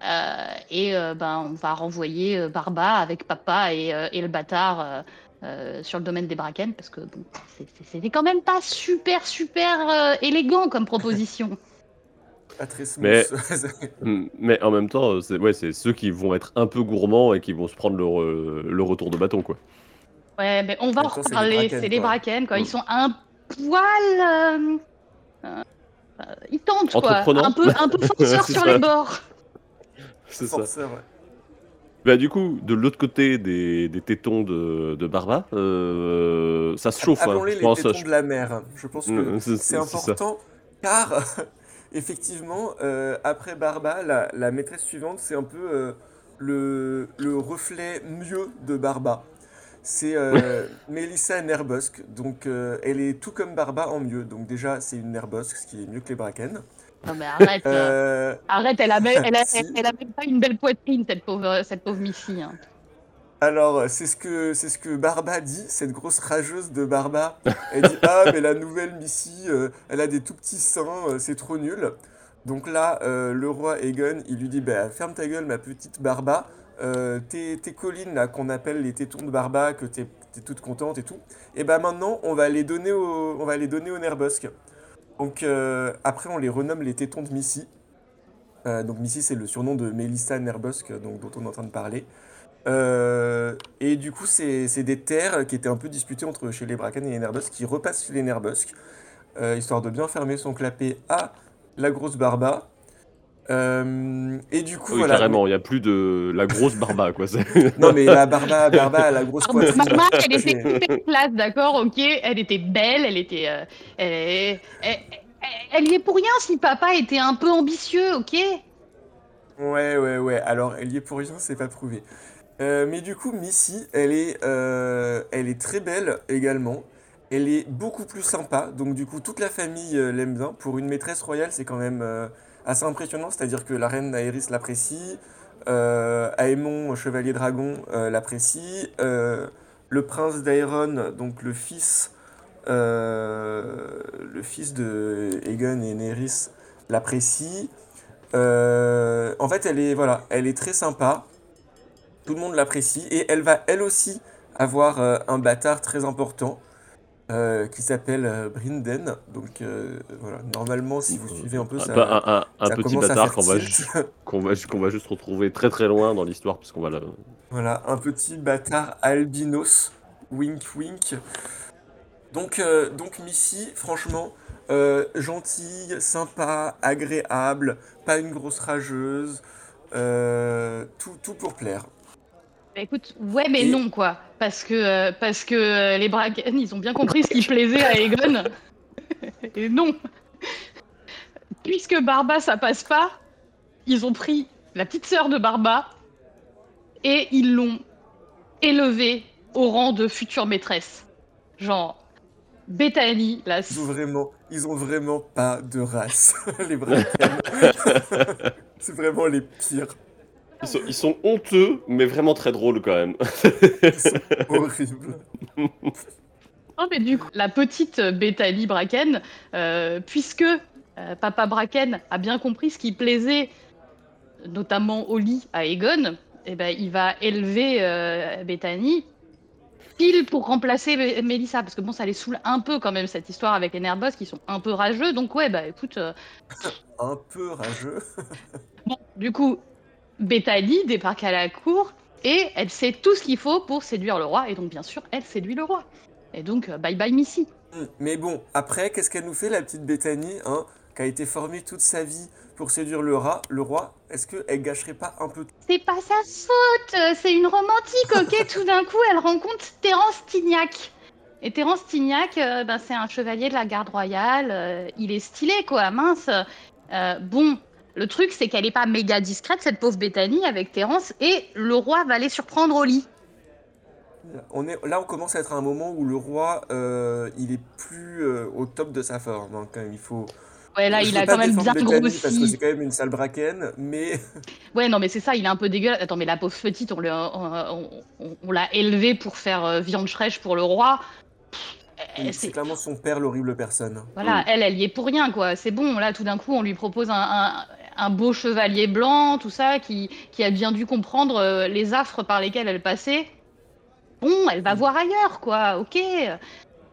Euh, et euh, ben, on va renvoyer euh, Barba avec papa et, euh, et le bâtard euh, euh, sur le domaine des Bracken parce que bon, c'était quand même pas super super euh, élégant comme proposition. Pas très smooth. Mais- Mm, Mais en même temps, c'est ouais, c'est ceux qui vont être un peu gourmands et qui vont se prendre le, re- le retour de bâton, quoi. Ouais, mais on va En reparler. Bracken, C'est les quoi. Bracken, quoi. Mm. Ils sont un poil. euh, euh, euh, ils tentent, quoi. Un peu, un peu sur ça. les bords. C'est ça. Ouais. Bah, du coup, de l'autre côté des, des tétons de, de Barba, euh, ça se chauffe. hein, Appelons-les je les pense. tétons de la mer. Je pense que Mm, c'est- important car effectivement, euh, après Barba, la, la maîtresse suivante, c'est un peu euh, le, le reflet mieux de Barba. C'est Melissa Nerbusk, donc elle est tout comme Barba en mieux. Donc déjà, c'est une Nerbusk, ce qui est mieux que les Bracken. Non, mais arrête. euh, Euh, Arrête, elle a, même, elle, a, Si. elle a même pas une belle poitrine, cette pauvre, cette pauvre Missy. hein. Alors, c'est ce que c'est ce que Barba dit, cette grosse rageuse de Barba. Elle dit ah mais la nouvelle Missy, euh, elle a des tout petits seins, euh, c'est trop nul. Donc là, euh, le roi Egon, il lui dit bah ferme ta gueule ma petite Barba. Tes, tes collines là qu'on appelle les tétons de Barba, que t'es t'es toute contente et tout. Et bah maintenant on va les donner au on va les donner au Nerbusk. Donc euh, après on les renomme les tétons de Missy. Euh, donc Missy c'est le surnom de Melissa Nerbusk dont on est en train de parler. Euh, et du coup, c'est des terres qui étaient un peu disputées entre chez les Bracken et les Nerbusk, qui repassent chez les Nerbusk, histoire de bien fermer son clapet à la grosse Barba. Euh, et du coup, Oui, voilà. carrément, il n'y a plus de la grosse Barba, quoi. Non, mais la Barba, Barba a la grosse Ah, poitrine. Maman, elle était hyper classe, d'accord, ok. Elle était belle, elle était. euh, elle, elle, elle- elle y est pour rien si papa était un peu ambitieux, ok Ouais, ouais, ouais. Alors, elle y est pour rien, c'est pas prouvé. Euh, mais du coup, Missy, elle est, euh, elle est très belle également. Elle est beaucoup plus sympa. Donc, du coup, toute la famille euh, l'aime bien. Pour une maîtresse royale, c'est quand même euh, assez impressionnant. C'est-à-dire que la reine Aerys l'apprécie. Euh, Aemon, chevalier dragon, euh, l'apprécie. Euh, le prince d'Aeron, donc le fils, euh, le fils de Aegon et Nerys, l'apprécie. Euh, en fait, elle est, voilà, elle est très sympa. Tout le monde l'apprécie. Et elle va, elle aussi, avoir euh, un bâtard très important euh, qui s'appelle euh, Brinden. Donc, euh, voilà, normalement, si vous suivez un peu, Un, ça, peu- un- un- petit bâtard qu'on va, tilt. ju- qu'on va, juste retrouver très très loin dans l'histoire, parce qu'on va le... Voilà, un petit bâtard albinos. Wink wink. Donc, euh, donc Missy, franchement, gentille, sympa, agréable, pas une grosse rageuse. tout, tout pour plaire. Bah, écoute, ouais, mais Et- non, quoi. Parce que, euh, parce que euh, les Bracken, ils ont bien compris ce qui plaisait à Egon. Et non. Puisque Barba, ça passe pas, ils ont pris la petite sœur de Barba et ils l'ont élevée au rang de future maîtresse. Genre, Bethany, la... Ils ont vraiment, ils ont vraiment pas de race, les Bracken. C'est vraiment les pires. Ils sont, ils sont honteux, mais vraiment très drôles quand même. Ils sont horribles. Oh, mais du coup, la petite Bethany Bracken, euh, puisque euh, Papa Bracken a bien compris ce qui plaisait, notamment au lit à Egon, eh ben, il va élever euh, Bethany pile pour remplacer Mé- Mélissa, parce que bon, ça les saoule un peu quand même cette histoire avec les Nerboss qui sont un peu rageux. Donc ouais, bah écoute, euh, Un peu rageux. bon, du coup, Bethany débarque à la cour et elle sait tout ce qu'il faut pour séduire le roi, et donc bien sûr, elle séduit le roi. Et donc, euh, bye bye Missy. Hmm, Mais bon, après, qu'est-ce qu'elle nous fait, la petite Bethany, hein, qui a été formée toute sa vie pour séduire le, rat, le roi? Est-ce qu'elle gâcherait pas un peu tout? C'est pas sa faute, c'est une romantique, ok? Tout d'un coup, elle rencontre Terence Tignac. Et Terence Tignac, euh, ben, c'est un chevalier de la garde royale, euh, il est stylé, quoi, mince. Euh, bon, le truc, c'est qu'elle est pas méga discrète, cette pauvre Bethany, avec Terence, et le roi va les surprendre au lit. on est, Là, on commence à être à un moment où le roi, euh, il est plus euh, au top de sa forme. hein, même, il faut... Ouais, là, Je il a quand même bien Bethany Parce que grossi. c'est quand même une sale braquenne, mais... Ouais, non, mais c'est ça, il est un peu dégueulasse. Attends, mais la pauvre petite, on, l'a- on, on- on l'a élevée pour faire euh, viande fraîche pour le roi. C'est c'est- clairement son père, l'horrible personne. Voilà, elle, elle y est pour rien, quoi. C'est bon, là, tout d'un coup, on lui propose un, un- un beau chevalier blanc, tout ça, qui, qui a bien dû comprendre euh, les affres par lesquelles elle passait. Bon, elle va voir ailleurs, quoi, ok.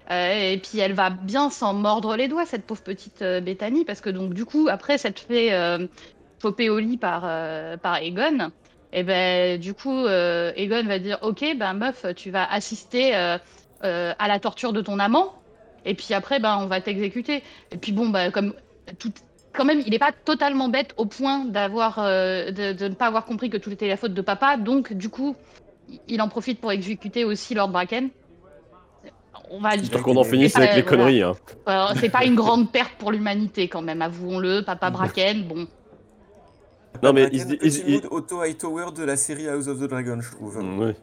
Euh, et puis elle va bien s'en mordre les doigts, cette pauvre petite euh, Bethany, parce que donc, du coup, après s'être fait euh, choper au lit par, euh, par Egon, et ben, du coup, Egon va dire, ok, ben, meuf, tu vas assister à la torture de ton amant. Et puis après, ben, on va t'exécuter. Et puis bon, bah, comme tout, quand même, il n'est pas totalement bête au point d'avoir, euh, de, de ne pas avoir compris que tout était la faute de papa. Donc, du coup, il en profite pour exécuter aussi Lord Bracken. On va J'espère qu'on en finisse avec les voilà. conneries. Hein. c'est pas une grande perte pour l'humanité quand même, avouons-le. Papa Bracken, bon. Non, mais Bracken, il se dit- petit il- mood Otto Hightower de la série House of the Dragon, je trouve. Mm, ouais.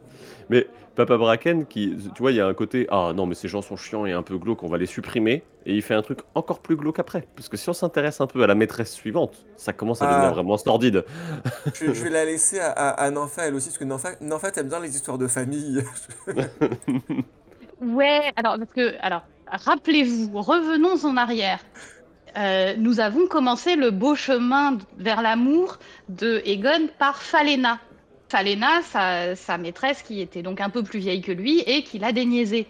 Mais Papa Bracken, qui, tu vois, il y a un côté Ah non, mais ces gens sont chiants et un peu glauques, on va les supprimer. Et il fait un truc encore plus glauque après. Parce que si on s'intéresse un peu à la maîtresse suivante, ça commence à Ah. devenir vraiment sordide. Je, je vais la laisser à, à, à Nympha, elle aussi, parce que Nympha, Nympha aime bien les histoires de famille. Ouais, alors, parce que, alors, rappelez-vous, revenons en arrière. Euh, nous avons commencé le beau chemin vers l'amour de Egon par Falena. Falena, sa, maîtresse, qui était donc un peu plus vieille que lui et qui l'a déniaisé.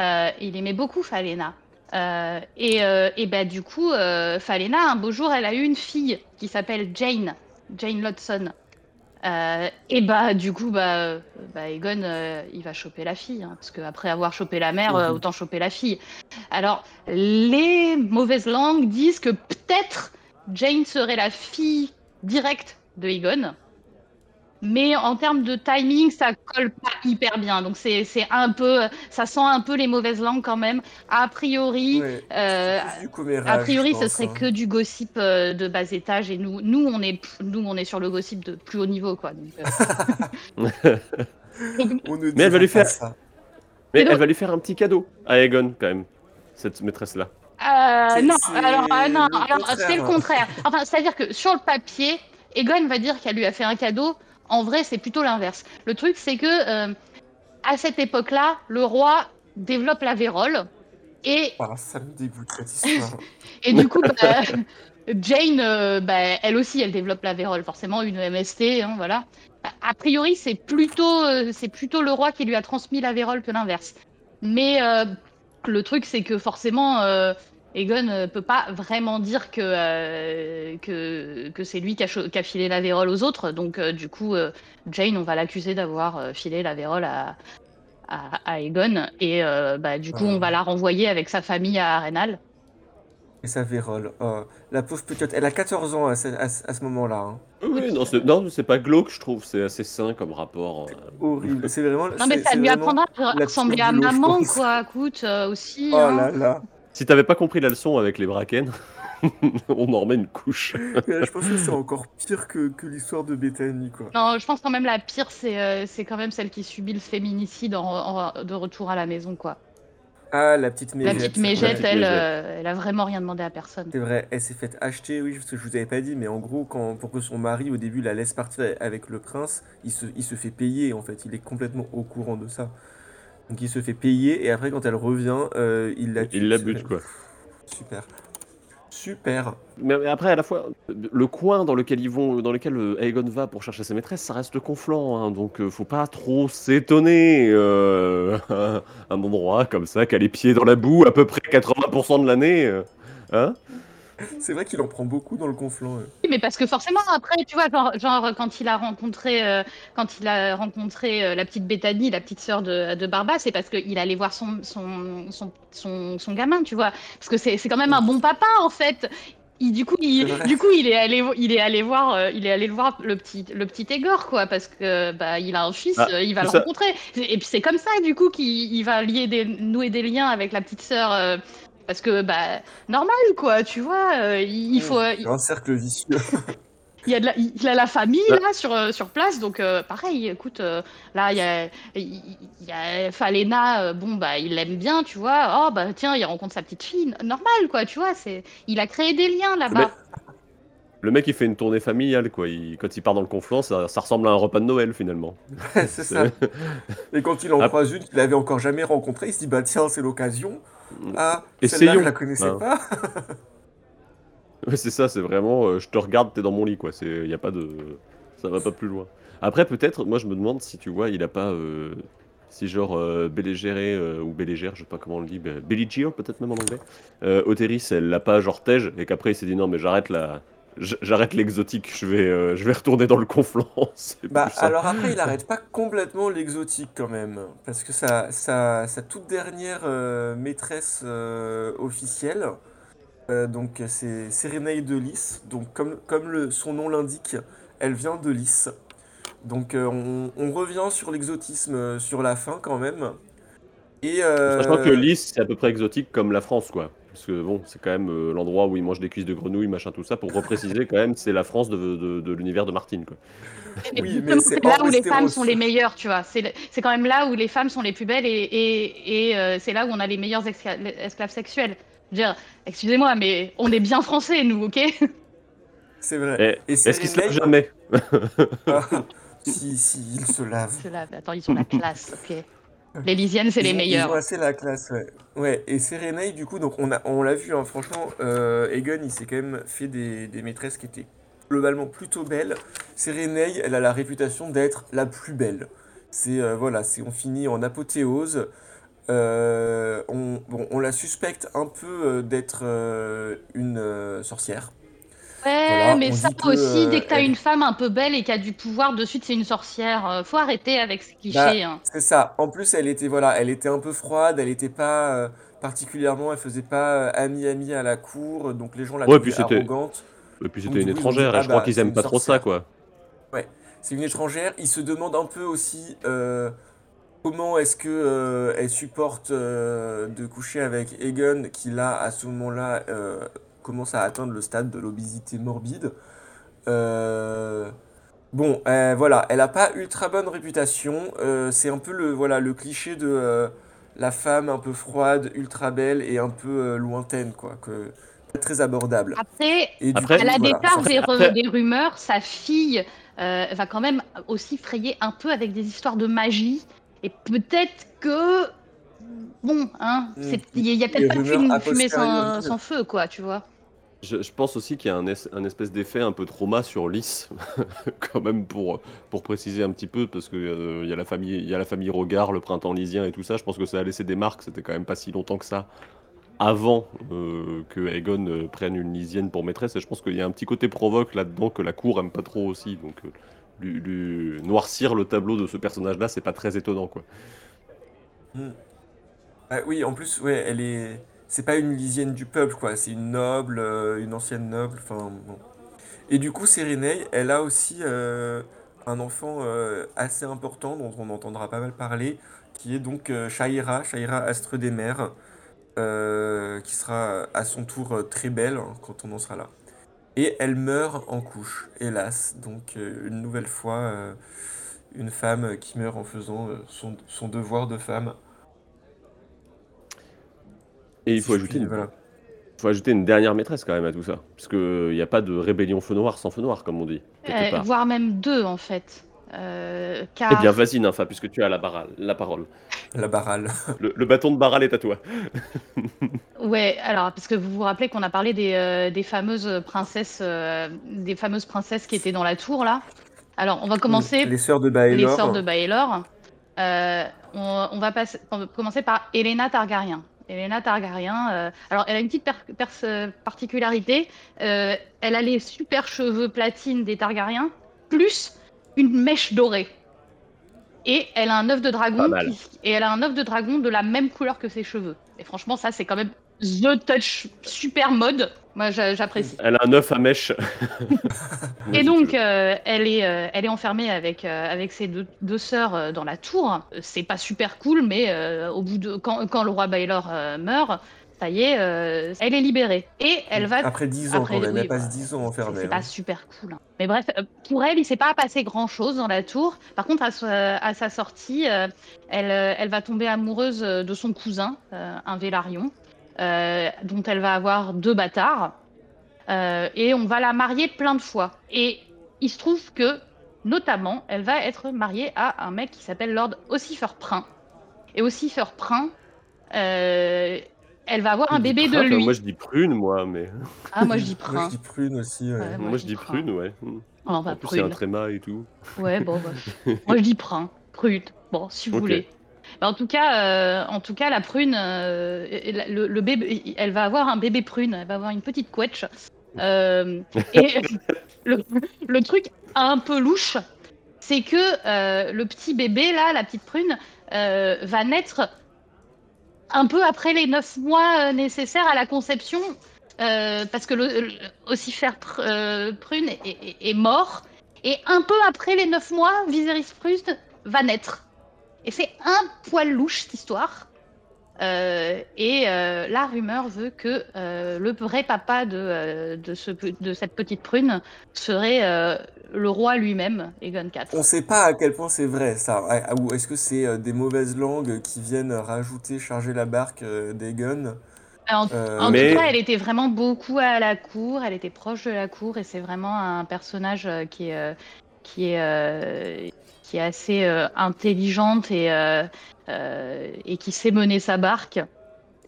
Euh, il aimait beaucoup Falena. Euh, et, ben, du coup, Falena, un beau jour, elle a eu une fille qui s'appelle Jane, Jane Lodson. Euh, et bah du coup bah, euh, bah Egon euh, il va choper la fille hein, parce qu'après avoir chopé la mère euh, Mhm. autant choper la fille. Alors les mauvaises langues disent que peut-être Jane serait la fille directe de Egon. Mais en termes de timing, ça colle pas hyper bien. Donc c'est c'est un peu, ça sent un peu les mauvaises langues quand même. A priori, euh, commérage, a priori, ce serait hein. que du gossip euh, de bas étage et nous, nous, on est, nous, on est sur le gossip de plus haut niveau, quoi. Donc, euh, donc, Mais elle va lui faire- ça. Mais donc- elle va lui faire un petit cadeau à Egon, quand même, cette maîtresse-là. euh, C'est- non, alors, non, alors c'est le contraire. contraire. Enfin, c'est-à-dire que sur le papier, Egon va dire qu'elle lui a fait un cadeau. En vrai, c'est plutôt l'inverse. Le truc, c'est que euh, à cette époque-là, le roi développe la vérole et Ah, ça me dégoûte cette histoire. Et du coup, bah, Jane, euh, bah, elle aussi, elle développe la vérole, forcément, une MST, hein, voilà. A priori, c'est plutôt, euh, c'est plutôt le roi qui lui a transmis la vérole que l'inverse. Mais le truc, c'est que forcément, Egon ne peut pas vraiment dire que, euh, que, que c'est lui qui a, cho- qui a filé la vérole aux autres. Donc, euh, du coup, euh, Jane, on va l'accuser d'avoir euh, filé la vérole à, à, à Egon. Et euh, bah, du coup, Ah. on va la renvoyer avec sa famille à Arenal. Et ça vérole. Oh, la pauvre petite, elle a 14 ans à ce, à ce- à ce moment-là. hein. Oui, non, c'est, non, c'est pas glauque, je trouve, c'est assez sain comme rapport. euh. Horrible. C'est vraiment. Non, mais ça lui apprendra à ressembler à maman, quoi. Écoute, euh, aussi. Oh hein. là là. Si t'avais pas compris la leçon avec les Bracken, On en remet une couche. Je pense que c'est encore pire que, que l'histoire de Bethany, quoi. Non, je pense quand même la pire, c'est euh, c'est quand même celle qui subit le féminicide en, en- de retour à la maison, quoi. Ah, la petite La mégette. petite La mégette, petite elle, mégette. euh, elle a vraiment rien demandé à personne. C'est vrai, elle s'est faite acheter, oui, parce que je vous avais pas dit, mais en gros, quand, pour que son mari, au début, la laisse partir avec le prince, il se, il se fait payer, en fait. Il est complètement au courant de ça. Donc il se fait payer, et après, quand elle revient, euh, il la tue. Il la bute, quoi. Super. Super. Mais mais après, à la fois, le coin dans lequel ils vont, dans lequel euh, Aegon va pour chercher ses maîtresses, ça reste conflant, hein, donc euh, faut pas trop s'étonner. euh, un endroit comme ça, qui a les pieds dans la boue à peu près 80% de l'année. hein C'est vrai qu'il en prend beaucoup dans le conflant. euh. Oui, mais parce que forcément, après, tu vois, genre, genre, quand il a rencontré, euh, quand il a rencontré euh, la petite Bethany, la petite sœur de, de Barba, c'est parce qu'il allait voir son, son, son, son, son gamin, tu vois. Parce que c'est c'est quand même un bon papa, en fait. Il, du coup, il, du coup, il est allé, il est allé voir, euh, il est allé le voir le petit, le petit Égor, quoi, parce que bah, il a un fils, Ah, euh, il va le ça. rencontrer. Et puis c'est comme ça, du coup, qu'il il va lier des, nouer des liens avec la petite sœur, euh, parce que bah normal, quoi, tu vois. euh, il, il faut, un cercle vicieux. il y a, de la, il a la famille Ouais. là sur, euh, sur place, donc euh, pareil, écoute, euh, là il y a, il il y a Falena, euh, bon bah il l'aime bien, tu vois, oh bah tiens, il rencontre sa petite fille, normal quoi, tu vois, c'est, il a créé des liens là-bas. le mec, il fait une tournée familiale, quoi. Il- quand il part dans le conflant, ça, ça ressemble à un repas de Noël, finalement. c'est ça. Et quand il en croise une qu'il avait encore jamais rencontrée, il se dit bah tiens, c'est l'occasion. Ah, Essayons. je la connaissais Ah. pas. Ouais, c'est ça, c'est vraiment, euh, je te regarde, t'es dans mon lit, quoi. C'est, y a pas de, ça va pas plus loin. Après, peut-être, moi, je me demande si tu vois, il a pas, euh, si genre euh, Bélégéré euh, ou Bélégère, je sais pas comment on le dit, Be- Belligear, peut-être même en anglais. Othéris, elle l'a pas genre tège, et qu'après il s'est dit non, mais j'arrête la, j'arrête l'exotique, je vais, euh, je vais retourner dans le conflant. Bah alors après, il arrête pas complètement l'exotique quand même, parce que sa, sa, sa toute dernière euh, maîtresse euh, officielle, donc c'est Sérénaï de Lys, donc comme, comme le, son nom l'indique, elle vient de Lys. Donc on, on revient sur l'exotisme sur la fin quand même. Et Sachant que Lys, c'est à peu près exotique comme la France, quoi. Parce que bon, c'est quand même euh, l'endroit où ils mangent des cuisses de grenouilles, machin, tout ça. Pour repréciser, quand même, c'est la France de, de- de l'univers de Martine, quoi. Oui, c'est là où les femmes sont les meilleures, tu vois. C'est quand même là où les femmes sont les plus belles et, et, et, euh, c'est là où on a les meilleurs escla- esclaves sexuels. Je veux dire, excusez-moi, mais on est bien français, nous, ok? C'est vrai. Et Et est-ce qu'ils se lavent jamais? Ah, si, si, il se lave. Je la- Attends, ils ont la classe, ok? Les Lysiennes, c'est Ils les ont- Ils meilleurs. ont assez la classe, ouais. Ouais, et Sérénaï, du coup, donc on a, on l'a vu, hein, franchement, euh, Aegon, il s'est quand même fait des, des maîtresses qui étaient globalement plutôt belles. Sérénaï, elle a la réputation d'être la plus belle. C'est, euh, voilà, c'est, on finit en apothéose. Euh, on, bon, on la suspecte un peu euh, d'être une sorcière. Ouais, Voilà, mais ça que, aussi, dès que t'as euh, elle- une femme un peu belle et qui a du pouvoir, de suite c'est une sorcière. Euh, faut arrêter avec ces clichés. Bah, hein. C'est ça. En plus, elle était voilà, elle était un peu froide, elle était pas euh, particulièrement, elle faisait pas ami-ami à la cour, donc les gens la Ouais, puis trouvaient c'était- arrogante. Et puis c'était une dit, étrangère, et ah je crois bah, qu'ils aiment pas trop ça, quoi. C'est une étrangère. Ils se demandent un peu aussi euh, comment est-ce que euh, elle supporte euh, de coucher avec Egon, qui là, à ce moment-là, euh, commence à atteindre le stade de l'obésité morbide. Euh, Bon, euh, voilà, elle a pas ultra bonne réputation. euh, c'est un peu le voilà le cliché de euh, la femme un peu froide, ultra belle et un peu euh, lointaine, quoi, que pas très abordable. Après, Et à la voilà, départ des, Après- des rumeurs, sa fille euh, va quand même aussi frayer un peu avec des histoires de magie. Et peut-être que. Bon, hein, Mm. c'est- il y a peut-être pas de fumée, sans feu, quoi, tu vois. Je, pense aussi qu'il y a un, es- un espèce d'effet un peu trauma sur Lys, quand même pour, pour préciser un petit peu, parce que euh, y a la famille, il y a la famille Regard, le printemps lysien et tout ça. Je pense que ça a laissé des marques. C'était quand même pas si longtemps que ça avant euh, que Aegon euh, prenne une lysienne pour maîtresse. Et je pense qu'il y a un petit côté provoque là-dedans que la cour aime pas trop aussi. Donc euh, lui, noircir le tableau de ce personnage-là, c'est pas très étonnant, quoi. Ah oui, en plus, ouais, elle est. C'est pas une lysienne du peuple, quoi. C'est une noble, euh, une ancienne noble. Enfin. Et du coup, Sérénée, elle a aussi euh, un enfant euh, assez important dont on entendra pas mal parler, qui est donc Shaira, Shaira Astre des Mers. qui sera à son tour très belle hein, quand on en sera là. Et elle meurt en couche, hélas. Donc une nouvelle fois, une femme qui meurt en faisant son, son devoir de femme. Et il faut ajouter, une, voilà. faut ajouter une dernière maîtresse quand même à tout ça. Parce qu'il n'y a pas de rébellion feu noir sans feu noir, comme on dit. Euh, voire même deux en fait. Euh, Eh bien, vas-y, Nympha, puisque tu as la, barale- la parole. La barale. Le, le bâton de Baral est à toi. Ouais, alors parce que vous vous rappelez qu'on a parlé des, euh, des fameuses princesses, euh, des fameuses princesses qui étaient dans la tour là. Alors on va commencer Les sœurs de les Baelor. sœurs de Baelor. Euh, on, on va passer- on va commencer par Elena Targaryen. Elena Targaryen, euh, alors elle a une petite particularité. Euh, elle a les super cheveux platine des Targaryens, plus une mèche dorée. Et elle a un œuf de dragon. Qui- et elle a un œuf de dragon de la même couleur que ses cheveux. Et franchement, ça c'est quand même the touch super mode. Moi, j'a- j'apprécie. Elle a un œuf à mèche. Et donc, euh, elle, est, euh, elle est enfermée avec, euh, avec ses deux, deux sœurs euh, dans la tour. C'est pas super cool, mais euh, au bout de quand, quand le roi Baelor euh, meurt, ça y est, euh, elle est libérée. Et elle va. Après 10 ans Après, quand même, oui, elle passe bah, 10 ans enfermée. c'est hein. pas super cool. hein. Mais bref, pour elle, il s'est pas passé grand chose dans la tour. Par contre, à, sa- à sa sortie, euh, elle, elle va tomber amoureuse de son cousin, euh, un Vélarion, dont elle va avoir deux bâtards. Euh, et on va la marier plein de fois. Et il se trouve que, notamment, elle va être mariée à un mec qui s'appelle Lord Ossifer Prin. Et Ossifer Prin, euh, elle va avoir un bébé de lui. Moi, je dis prune, moi, mais. Ah, moi je dis Moi Prin. je dis prune aussi. ouais. Ouais. moi, je dis prune, ouais. Oh, bah, en plus, c'est un prune. tréma et tout. Ouais, bon, bah, moi je dis prune. Prune. Bon, si vous voulez. Bah, en tout cas, euh, en tout cas, la prune, euh, le, bébé, elle va avoir un bébé prune. Elle va avoir une petite couette. Euh, et le, truc un peu louche, c'est que le petit bébé là, la petite prune, va naître un peu après les neuf mois nécessaires à la conception, parce que le, pr- euh, prune est, mort, et un peu après les neuf mois, Viserys prune va naître. Et c'est un poil louche cette histoire. Euh, et euh, la rumeur veut que euh, le vrai papa de, euh, de, ce, pe- de cette petite prune serait euh, le roi lui-même, Aegon IV. On sait pas à quel point c'est vrai ça. Ah, Ou est-ce que c'est euh, des mauvaises langues qui viennent rajouter, charger la barque euh, d'Egon? En, Euh, en Mais- tout cas, elle était vraiment beaucoup à la cour, elle était proche de la cour, et c'est vraiment un personnage qui est, qui est, assez euh, intelligente et, euh, euh, et qui sait mener sa barque.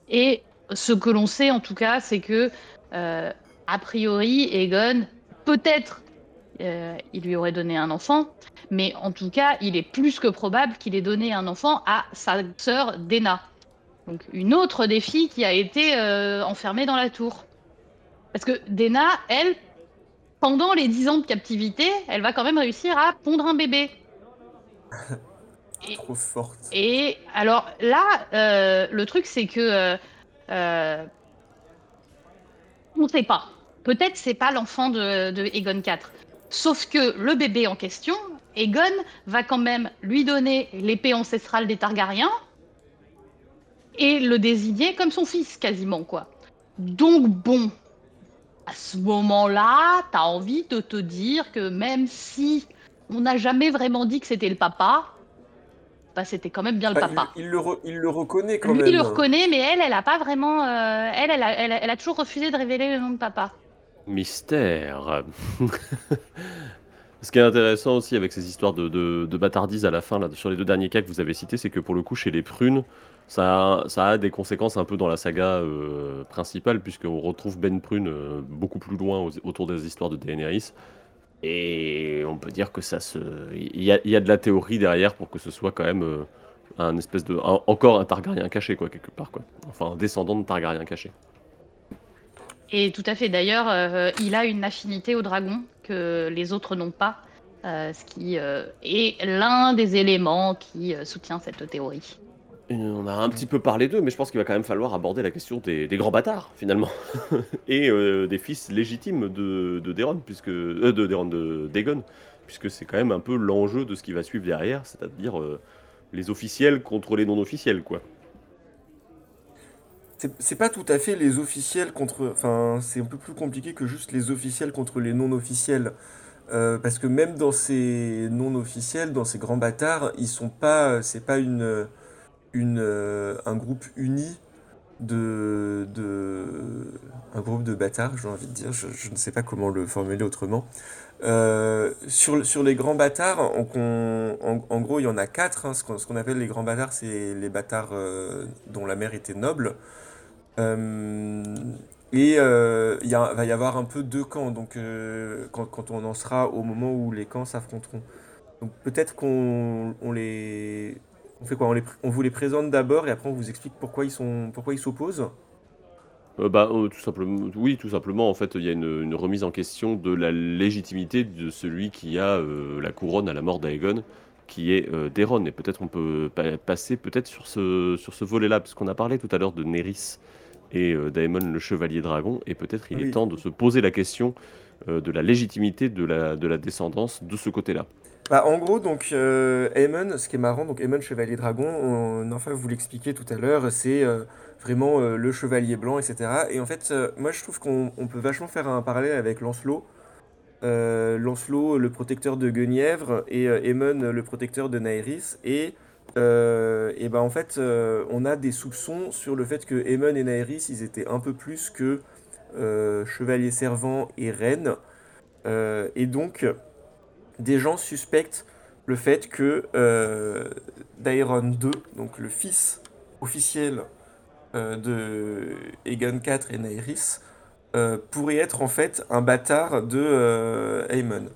Et ce que l'on sait en tout cas, c'est que, a priori, Egon, peut-être, il lui aurait donné un enfant, mais en tout cas, il est plus que probable qu'il ait donné un enfant à sa sœur Dena. Donc une autre des filles qui a été enfermée dans la tour. Parce que Dena, elle, pendant les 10 ans de captivité, elle va quand même réussir à pondre un bébé. Et, Trop forte. et alors là, euh, le truc c'est que euh, euh, on ne sait pas. Peut-être c'est pas l'enfant de, de Aegon IV. Sauf que le bébé en question, Aegon va quand même lui donner l'épée ancestrale des Targaryens et le désigner comme son fils quasiment quoi. Donc bon, à ce moment-là, t'as envie de te dire que même si on n'a jamais vraiment dit que c'était le papa, bah c'était quand même bien le Bah, papa. il, il le re- il le reconnaît quand Lui, même. il le reconnaît, mais elle, elle a pas vraiment. euh, elle, elle a, elle a- elle a toujours refusé de révéler le nom de papa. Mystère. Ce qui est intéressant aussi avec ces histoires de, de, de bâtardise à la fin, là, sur les deux derniers cas que vous avez cités, c'est que pour le coup, chez les prunes, ça, a- ça a des conséquences un peu dans la saga euh, principale, puisqu'on retrouve Ben Prune euh, beaucoup plus loin aux- autour des histoires de Daenerys. Et on peut dire que ça se. Il y a, y a de la théorie derrière pour que ce soit quand même euh, un espèce de. encore un Targaryen caché, quoi, quelque part, quoi. Enfin, un descendant de Targaryen caché. Et tout à fait. D'ailleurs, euh, il a une affinité au dragon que les autres n'ont pas, euh, ce qui est l'un des éléments qui soutient cette théorie. On a un petit peu parlé d'eux, mais je pense qu'il va quand même falloir aborder la question des, des grands bâtards, finalement. et euh, des fils légitimes de, de Daeron, puisque, euh, de Daeron, de Daegon, puisque c'est quand même un peu l'enjeu de ce qui va suivre derrière, c'est-à-dire euh, les officiels contre les non-officiels, quoi. C'est pas tout à fait les officiels contre. Enfin, c'est un peu plus compliqué que juste les officiels contre les non-officiels. Euh, parce que même dans ces non-officiels, dans ces grands bâtards, ils sont pas. C'est pas une, une, euh, un groupe uni de, de. Un groupe de bâtards, j'ai envie de dire. Je, ne sais pas comment le formuler autrement. Euh, sur, sur les grands bâtards, en, gros, il y en a quatre. hein. Ce qu'on appelle les grands bâtards, c'est les bâtards euh, dont la mère était noble. Et il va y avoir un peu deux camps, donc quand, quand on en sera au moment où les camps s'affronteront. Donc peut-être qu'on on les... On fait quoi? On les, pr- on vous les présente d'abord et après on vous explique pourquoi ils sont, pourquoi ils s'opposent? Euh, bah, euh, tout simplement, oui, tout simplement, en fait, il y a une, une remise en question de la légitimité de celui qui a euh, la couronne à la mort d'Aegon, qui est euh, Daeron. Et peut-être on peut pa- passer peut-être sur ce, sur ce volet-là, parce qu'on a parlé tout à l'heure de Nerys et d'Aemon le Chevalier Dragon, et peut-être il Oui. est temps de se poser la question de la légitimité de la, de la descendance de ce côté-là. Bah, en gros, donc, euh, ce qui est marrant, donc Aemon Chevalier Dragon, on, enfin, vous l'expliquez tout à l'heure, c'est euh, vraiment euh, le chevalier blanc, etc. Et en fait, euh, moi, je trouve qu'on on peut vachement faire un parallèle avec Lancelot. Lancelot, le protecteur de Guenièvre, et Aemon, le protecteur de Naerys. Et, et ben, en fait, on a des soupçons sur le fait que Aemon et Naerys, ils étaient un peu plus que chevalier servant et reine. Et donc des gens suspectent le fait que euh, Daeron II, donc le fils officiel euh, de Aegon IV et Naerys, euh, pourrait être en fait un bâtard de euh, Aemon.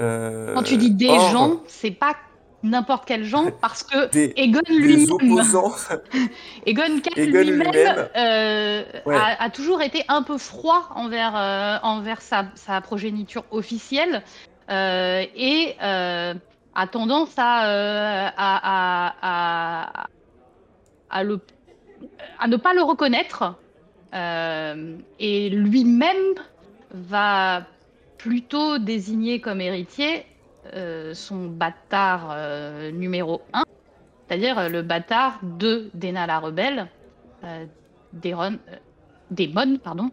Euh, Quand tu dis des or, gens, c'est pas n'importe quel gens parce que des, Egon lui-même, Egon IV Aegon lui-même lui-même, euh, ouais, a, a toujours été un peu froid envers, euh, envers sa, sa progéniture officielle et euh, a tendance à, euh, à, ne pas le reconnaître. Euh, et lui-même va plutôt désigner comme héritier euh, son bâtard euh, numéro 1, c'est-à-dire euh, le bâtard de Dena la rebelle, euh, euh, Daemon, pardon,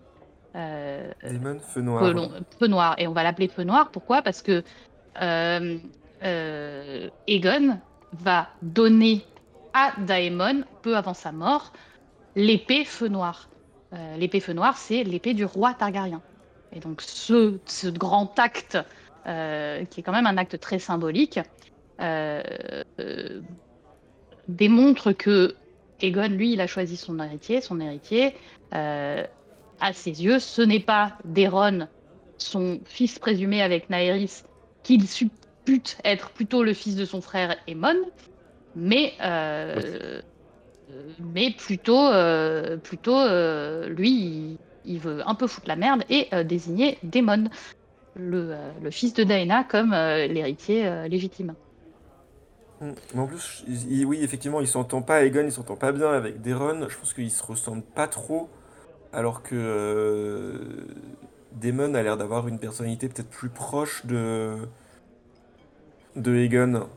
euh, Daemon Feu Noir. Feu Noir. Et on va l'appeler Feu Noir, pourquoi? Parce que euh, euh, Aegon va donner à Daemon, peu avant sa mort, l'épée Feu Noir. Euh, l'épée Feu Noir, c'est l'épée du roi Targaryen. Et donc ce, ce grand acte, euh, qui est quand même un acte très symbolique, euh, euh, démontre que Aegon, lui, il a choisi son héritier. Son héritier, euh, à ses yeux, ce n'est pas Daeron, son fils présumé avec Naerys, qu'il suppute être plutôt le fils de son frère Aemon, mais, euh, mais plutôt, euh, plutôt euh, lui, il, veut un peu foutre la merde et désigner Daemon, le, fils de Daena, comme l'héritier légitime. Mm. En plus, oui, effectivement, il s'entend pas, Aegon, il s'entend pas bien avec Daeron. Je pense qu'ils se ressemblent pas trop, alors que euh, a l'air d'avoir une personnalité peut-être plus proche de, de Aegon.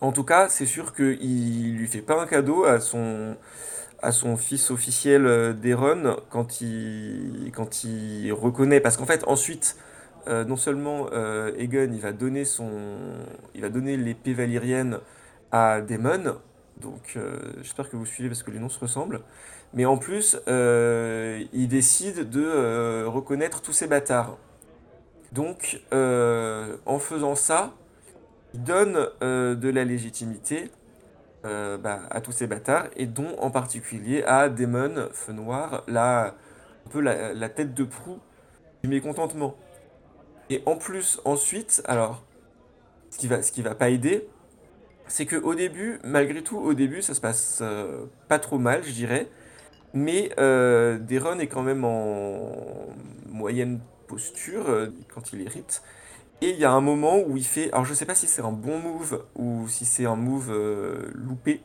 En tout cas, c'est sûr qu'il lui fait pas un cadeau à son, à son fils officiel euh, Daeron quand il, reconnaît. Parce qu'en fait, ensuite, euh, non seulement euh, Aegon, il va donner son, il va donner l'épée valyrienne à Daemon. Donc, euh, j'espère que vous suivez parce que les noms se ressemblent. Mais en plus, euh, il décide de euh, reconnaître tous ces bâtards. Donc, euh, en faisant ça, il donne de la légitimité bah, à tous ces bâtards, et dont en particulier à Daemon Feu Noir, un peu la, tête de proue du mécontentement. Et en plus, ensuite, alors, ce qui va, va pas aider, c'est que au début, malgré tout, au début, ça se passe pas trop mal, je dirais. Mais euh, Daeron est quand même en moyenne posture euh, quand il hérite. Et il y a un moment où il fait. Alors je sais pas si c'est un bon move ou si c'est un move euh, loupé.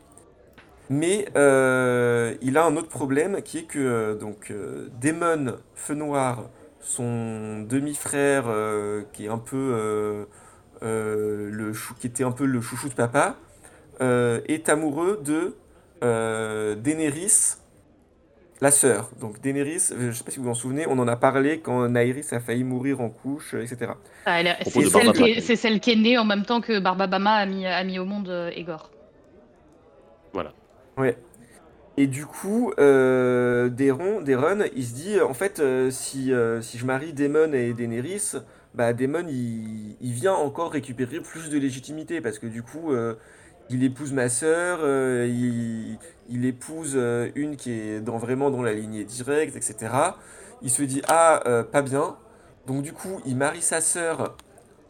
Mais euh, il a un autre problème qui est que donc Daemon Feu Noir, son demi-frère qui qui était un peu le chouchou de papa, est amoureux de Daenerys la sœur. Donc Daenerys, euh, je sais pas si vous vous en souvenez, on en a parlé quand Naerys a failli mourir en couche, euh, etc. Ah, C'est celle, qui est- Bach. c'est celle qui est née en même temps que Barbabama a mis, a mis au monde euh, Aegor. Voilà. Ouais. Et du coup, euh, Daeron, Daeron, il se dit, en fait, euh, si, euh, si je marie Daemon et Daenerys, bah Daemon, il, il vient encore récupérer plus de légitimité, parce que du coup, euh, il épouse ma sœur, euh, il, il épouse euh, une qui est dans, vraiment dans la lignée directe, etc. Il se dit, ah, euh, pas bien. Donc du coup, il marie sa sœur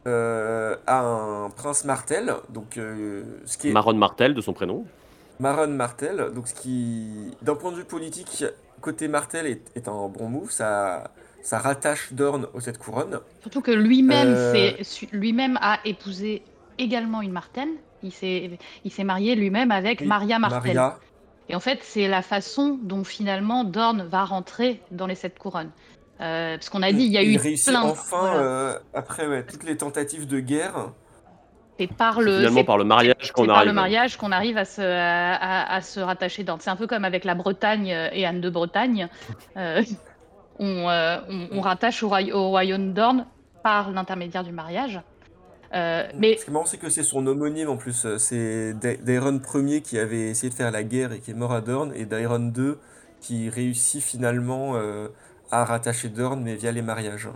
euh, à un prince Martel, donc euh, ce qui est... Maron Martel de son prénom. Maron Martel, donc ce qui, d'un point de vue politique, côté Martel est, est un bon move, ça, ça rattache Dorne aux sept couronnes. Surtout que lui-même Euh. lui-même a épousé également une Martelle. Il s'est il marié lui-même avec Oui, Maria Martel. Maria, Et en fait, c'est la façon dont finalement Dorne va rentrer dans les sept couronnes. Euh, parce qu'on a dit, il y a eu réussit plein. enfin, voilà. euh, après ouais, toutes les tentatives de guerre, C'est par le. finalement c'est- par le mariage qu'on par arrive. le mariage qu'on arrive à se, à, à- à se rattacher Dorne. C'est un peu comme avec la Bretagne et Anne de Bretagne. Euh, on, euh, on- on rattache au, au royaume Dorne par l'intermédiaire du mariage. Euh, mais Ce qui est marrant, c'est que c'est son homonyme en plus. euh, C'est Da- Daeron Ier qui avait essayé de faire la guerre et qui est mort à Dorne, et Daeron II qui réussit finalement euh, à rattacher Dorne, mais via les mariages.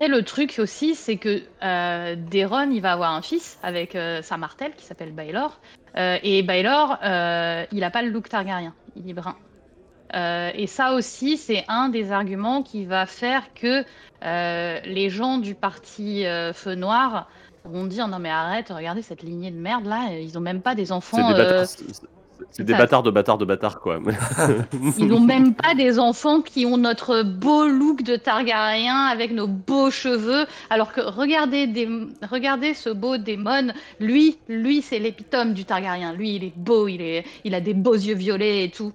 Et le truc aussi, c'est que euh, Daeron, il va avoir un fils avec sa Martelle qui s'appelle Baelor. Et Baelor, il n'a pas le look Targaryen, il est brun. Euh, et ça aussi, c'est un des arguments qui va faire que euh, les gens du parti euh, Feu Noir vont dire non mais arrête, regardez cette lignée de merde là, ils ont même pas des C'est enfants. des euh, bâtards, c'est- c'est- c'est des bâtards de bâtards de bâtards quoi. Ils n'ont même pas des enfants qui ont notre beau look de Targaryen avec nos beaux cheveux. Alors que regardez, des... regardez ce beau démon. Lui, lui c'est l'épitome du Targaryen. Lui, il est beau, il, est... il a des beaux yeux violets et tout.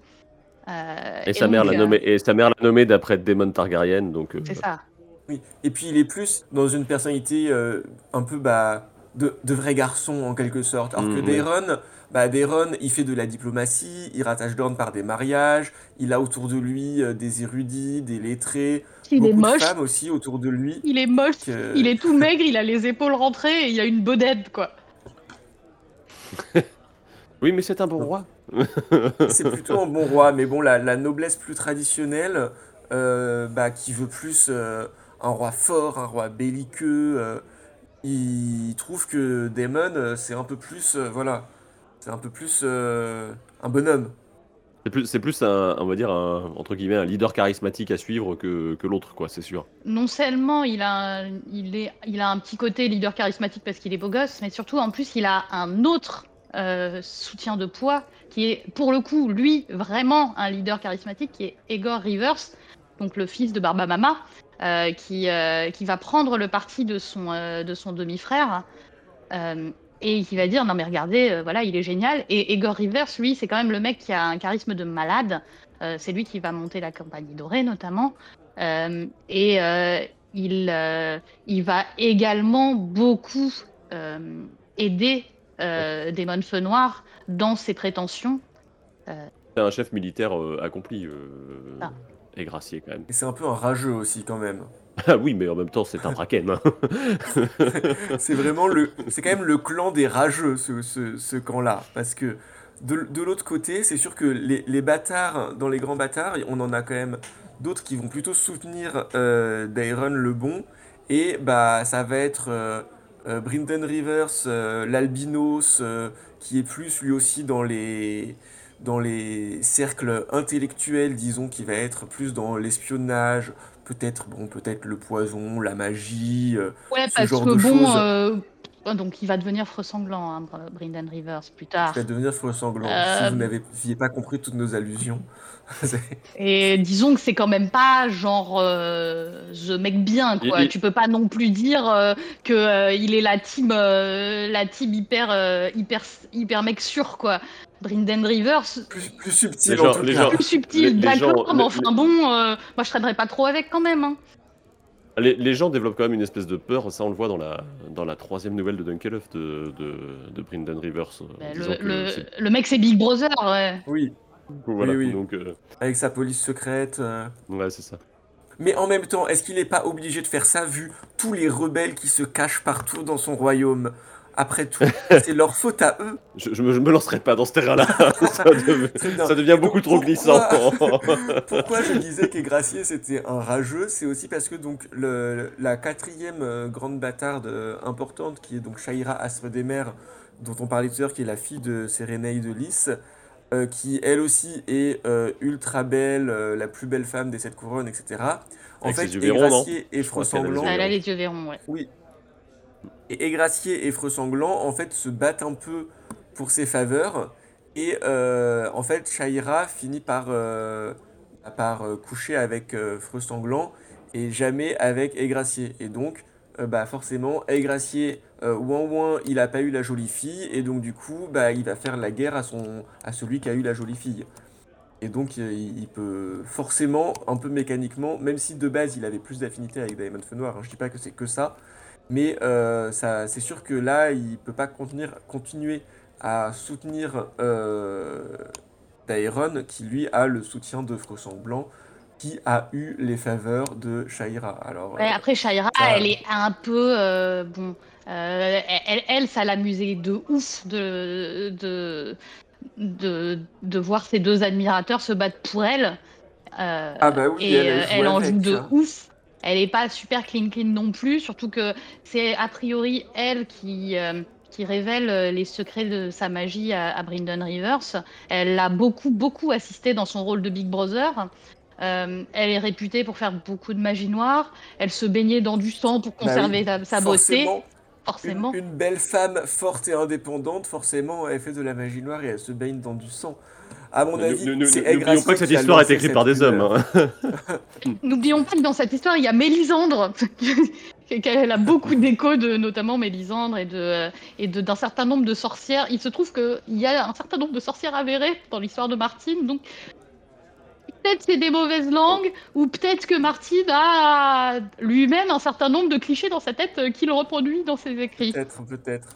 Euh, Et sa mère l'a euh, nommé, et sa mère l'a nommé d'après Daemon Targaryen, donc. euh, C'est ça. Oui, et puis il est plus dans une personnalité euh, un peu bah, de, de vrai garçon en quelque sorte. Alors que Mm, oui. Daeron, bah, Daeron, il fait de la diplomatie, il rattache Dorne par des mariages, il a autour de lui euh, des érudits, des lettrés, Il est de moche. femmes aussi autour de lui. Il est moche. que- Il est tout maigre. Il a les épaules rentrées et il a une bodette quoi. Oui, mais c'est un bon roi. C'est plutôt un bon roi, mais bon, la, la noblesse plus traditionnelle, euh, bah, qui veut plus euh, un roi fort, un roi belliqueux, euh, il trouve que Daemon, euh, c'est un peu plus, euh, voilà, c'est un peu plus euh, un bonhomme. C'est plus, c'est plus un, on va dire, un, entre guillemets, un leader charismatique à suivre que, que l'autre, quoi, c'est sûr. non seulement il a, un- il, est, il a un petit côté leader charismatique parce qu'il est beau gosse, mais surtout en plus il a un autre euh, soutien de poids qui est pour le coup lui vraiment un leader charismatique qui est Aegor Rivers, donc le fils de Barbamama, euh, qui, euh, qui va prendre le parti de son, euh, de son demi-frère. et qui va dire non mais regardez voilà il est génial et Aegor Rivers lui c'est quand même le mec qui a un charisme de malade c'est lui qui va monter la compagnie dorée notamment et il, il va également beaucoup aider euh, Daemon Feu Noir dans ses prétentions. C'est un chef militaire accompli, Ah. Et gracié quand même. Et c'est un peu un rageux aussi quand même. Ah oui, mais en même temps, c'est un braken. hein. C'est vraiment le, c'est quand même le clan des rageux, ce, ce, ce camp-là. Parce que de, de l'autre côté, c'est sûr que les, les bâtards, dans les grands bâtards, on en a quand même d'autres qui vont plutôt soutenir euh, Daeron le bon. Et bah, ça va être euh, euh, Brynden Rivers, euh, l'albinos, euh, qui est plus lui aussi dans les, dans les cercles intellectuels, disons, qui va être plus dans l'espionnage, peut-être bon, peut-être le poison, la magie. euh, Ouais, Ce parce genre que de bon, choses. euh, donc il va devenir feu sanglant, hein, Br- Brynden Rivers, plus tard. va devenir feu sanglant. Euh, Si vous n'aviez pas compris toutes nos allusions. Et disons que c'est quand même pas genre euh, the mec bien quoi. Tu peux pas non plus dire euh, que euh, il est la team euh, la team hyper euh, hyper hyper mec sûr quoi. Brynden Rivers plus, plus subtil Les en gens- tout les cas. gens- plus subtil, d'accord, mais les- enfin bon, euh, moi je traînerais pas trop avec quand même. Hein. les, les gens développent quand même une espèce de peur, ça on le voit dans la, dans la troisième nouvelle de Dunkelhoff de, de, de Brynden Rivers. disant Le, le mec c'est Big Brother, ouais. Oui. Voilà, oui. donc euh, Avec sa police secrète. euh. ouais, c'est ça. Mais en même temps, est-ce qu'il n'est pas obligé de faire ça vu tous les rebelles qui se cachent partout dans son royaume? Après tout, c'est leur faute à eux. Je, je me, je me lancerai pas dans ce terrain-là. ça, dev- devient beaucoup trop glissant. Pourquoi je disais qu'Égracier c'était un rageux C'est aussi parce que donc le, la quatrième euh, grande bâtarde euh, importante qui est donc Shaira Astre des Mers, dont on parlait tout à l'heure, qui est la fille de Sérénée de Lys, euh, qui elle aussi est euh, ultra belle, euh, la plus belle femme des sept couronnes, etc. En Avec fait, et Sanglant, yeux Elle a les yeux verrons, ouais. oui. Et Égracier et Freux Sanglant, en fait, se battent un peu pour ses faveurs. Et euh, en fait, Shaira finit par, par coucher avec euh, Freux Sanglant et jamais avec Égracier. Et donc, euh, bah, forcément, Égracier, euh, ouin ouin, il a pas eu la jolie fille. Et donc, du coup, bah, il va faire la guerre à, son, à celui qui a eu la jolie fille. Et donc, euh, il peut forcément, un peu mécaniquement, même si de base il avait plus d'affinité avec Diamond Feu Noir, hein, je dis pas que c'est que ça, mais euh, ça, c'est sûr que là, il peut pas continuer à soutenir euh, Daeron, qui lui a le soutien de Froissant Blanc, qui a eu les faveurs de Shaira. Alors, Ouais, euh, après, Shaira, ça- elle est un peu. euh, bon. euh, elle, elle, ça l'amusait de ouf de, de, de, de voir ses deux admirateurs se battre pour elle. Euh, Ah bah oui, et elle, en joue de ouf. Elle est pas super clean clean non plus, surtout que c'est a priori elle qui, qui révèle les secrets de sa magie à, à Bryndon Rivers. Elle l'a beaucoup, beaucoup assisté dans son rôle de Big Brother. Euh, elle est réputée pour faire beaucoup de magie noire. Elle se baignait dans du sang pour Bah conserver oui, sa, sa beauté, forcément, forcément. Une, une belle femme forte et indépendante, forcément, elle fait de la magie noire et elle se baigne dans du sang. À mon avis, N'oublions pas que cette histoire est écrite par des hommes. hein. N'oublions pas que dans cette histoire, il y a Mélisandre, qu'elle a beaucoup d'échos de notamment Mélisandre et de et de- d'un certain nombre de sorcières. Il se trouve qu'il y a un certain nombre de sorcières avérées dans l'histoire de Martine, donc peut-être c'est des mauvaises langues, ou peut-être que Martine a lui-même un certain nombre de clichés dans sa tête euh, qu'il reproduit dans ses écrits. Peut-être, peut-être.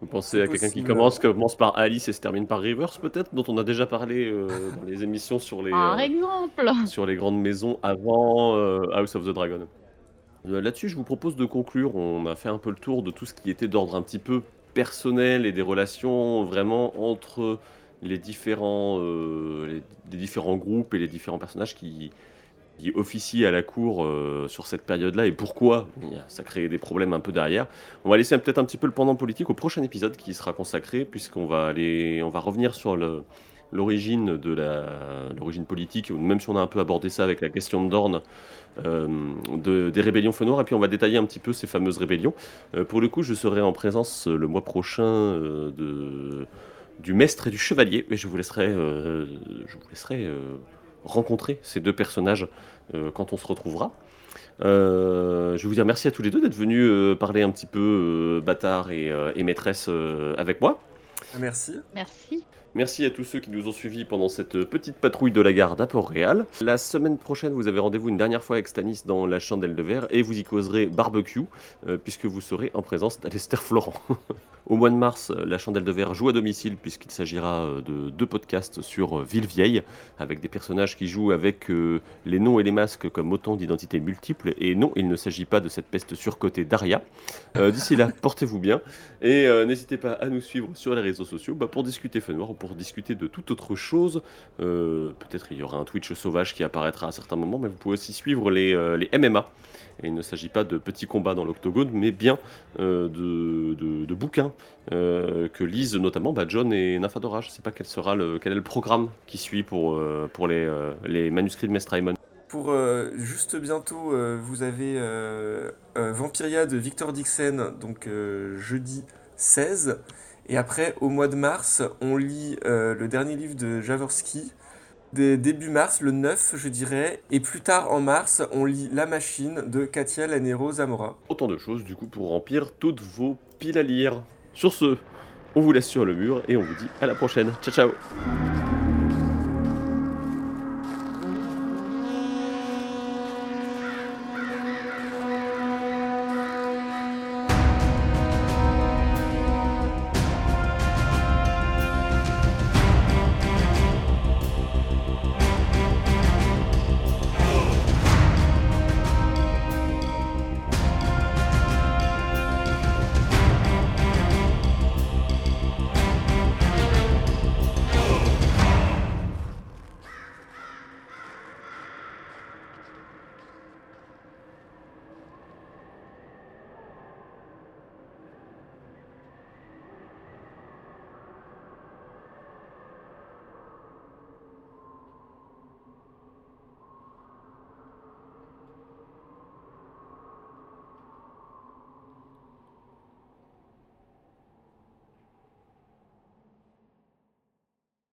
Vous pensez à quelqu'un qui commence, commence par Alice et se termine par Rivers, peut-être, dont on a déjà parlé euh, dans les émissions sur les, Par euh, exemple. sur les grandes maisons avant euh, House of the Dragon. Euh, Là-dessus, je vous propose de conclure. On a fait un peu le tour de tout ce qui était d'ordre un petit peu personnel et des relations vraiment entre les différents, euh, différents groupes et les différents personnages qui, qui officient à la cour euh, sur cette période-là et pourquoi ça crée des problèmes un peu derrière. On va laisser peut-être un petit peu le pendant politique au prochain épisode qui sera consacré puisqu'on va aller, on va revenir sur le, l'origine de la l'origine politique, même si on a un peu abordé ça avec la question de Dorne, euh, de, des rébellions feu noir, et puis on va détailler un petit peu ces fameuses rébellions. Euh, pour le coup, je serai en présence le mois prochain de, du maître et du chevalier, et je vous laisserai, euh, je vous laisserai euh, rencontrer ces deux personnages euh, quand on se retrouvera. Euh, je vais vous dire merci à tous les deux d'être venus euh, parler un petit peu euh, bâtard et, euh, et maîtresse euh, avec moi. Merci. Merci. Merci à tous ceux qui nous ont suivis pendant cette petite patrouille de la garde à Port-Réal. La semaine prochaine, vous avez rendez-vous une dernière fois avec Stanis dans la chandelle de verre et vous y causerez barbecue euh, puisque vous serez en présence d'Alester Florent. Au mois de mars, euh, la chandelle de verre joue à domicile puisqu'il s'agira euh, de deux podcasts sur euh, Villevieille avec des personnages qui jouent avec les noms et les masques comme autant d'identités multiples. Et non, il ne s'agit pas de cette peste surcotée d'Aria. D'ici là, portez-vous bien et n'hésitez pas à nous suivre sur les réseaux sociaux bah, pour discuter Feu Noir ou pour discuter de toute autre chose. Peut-être il y aura un Twitch sauvage qui apparaîtra à certains moments, mais vous pouvez aussi suivre les, les MMA. Et il ne s'agit pas de petits combats dans l'octogone, mais bien de- de bouquins euh, que lisent notamment bah, John et Nafadora. Je ne sais pas quel, sera le, quel est le programme qui suit pour, euh, pour les, euh, les manuscrits de Mestre. Pour euh, juste bientôt, euh, vous avez euh, Vampiria de Victor Dixon, donc jeudi 16. Et après, au mois de mars, on lit le dernier livre de Jaworski, dès début mars, le 9, je dirais. Et plus tard en mars, on lit La Machine de Katia Lanero Zamora. Autant de choses du coup pour remplir toutes vos piles à lire. Sur ce, on vous laisse sur le mur et on vous dit à la prochaine. Ciao ciao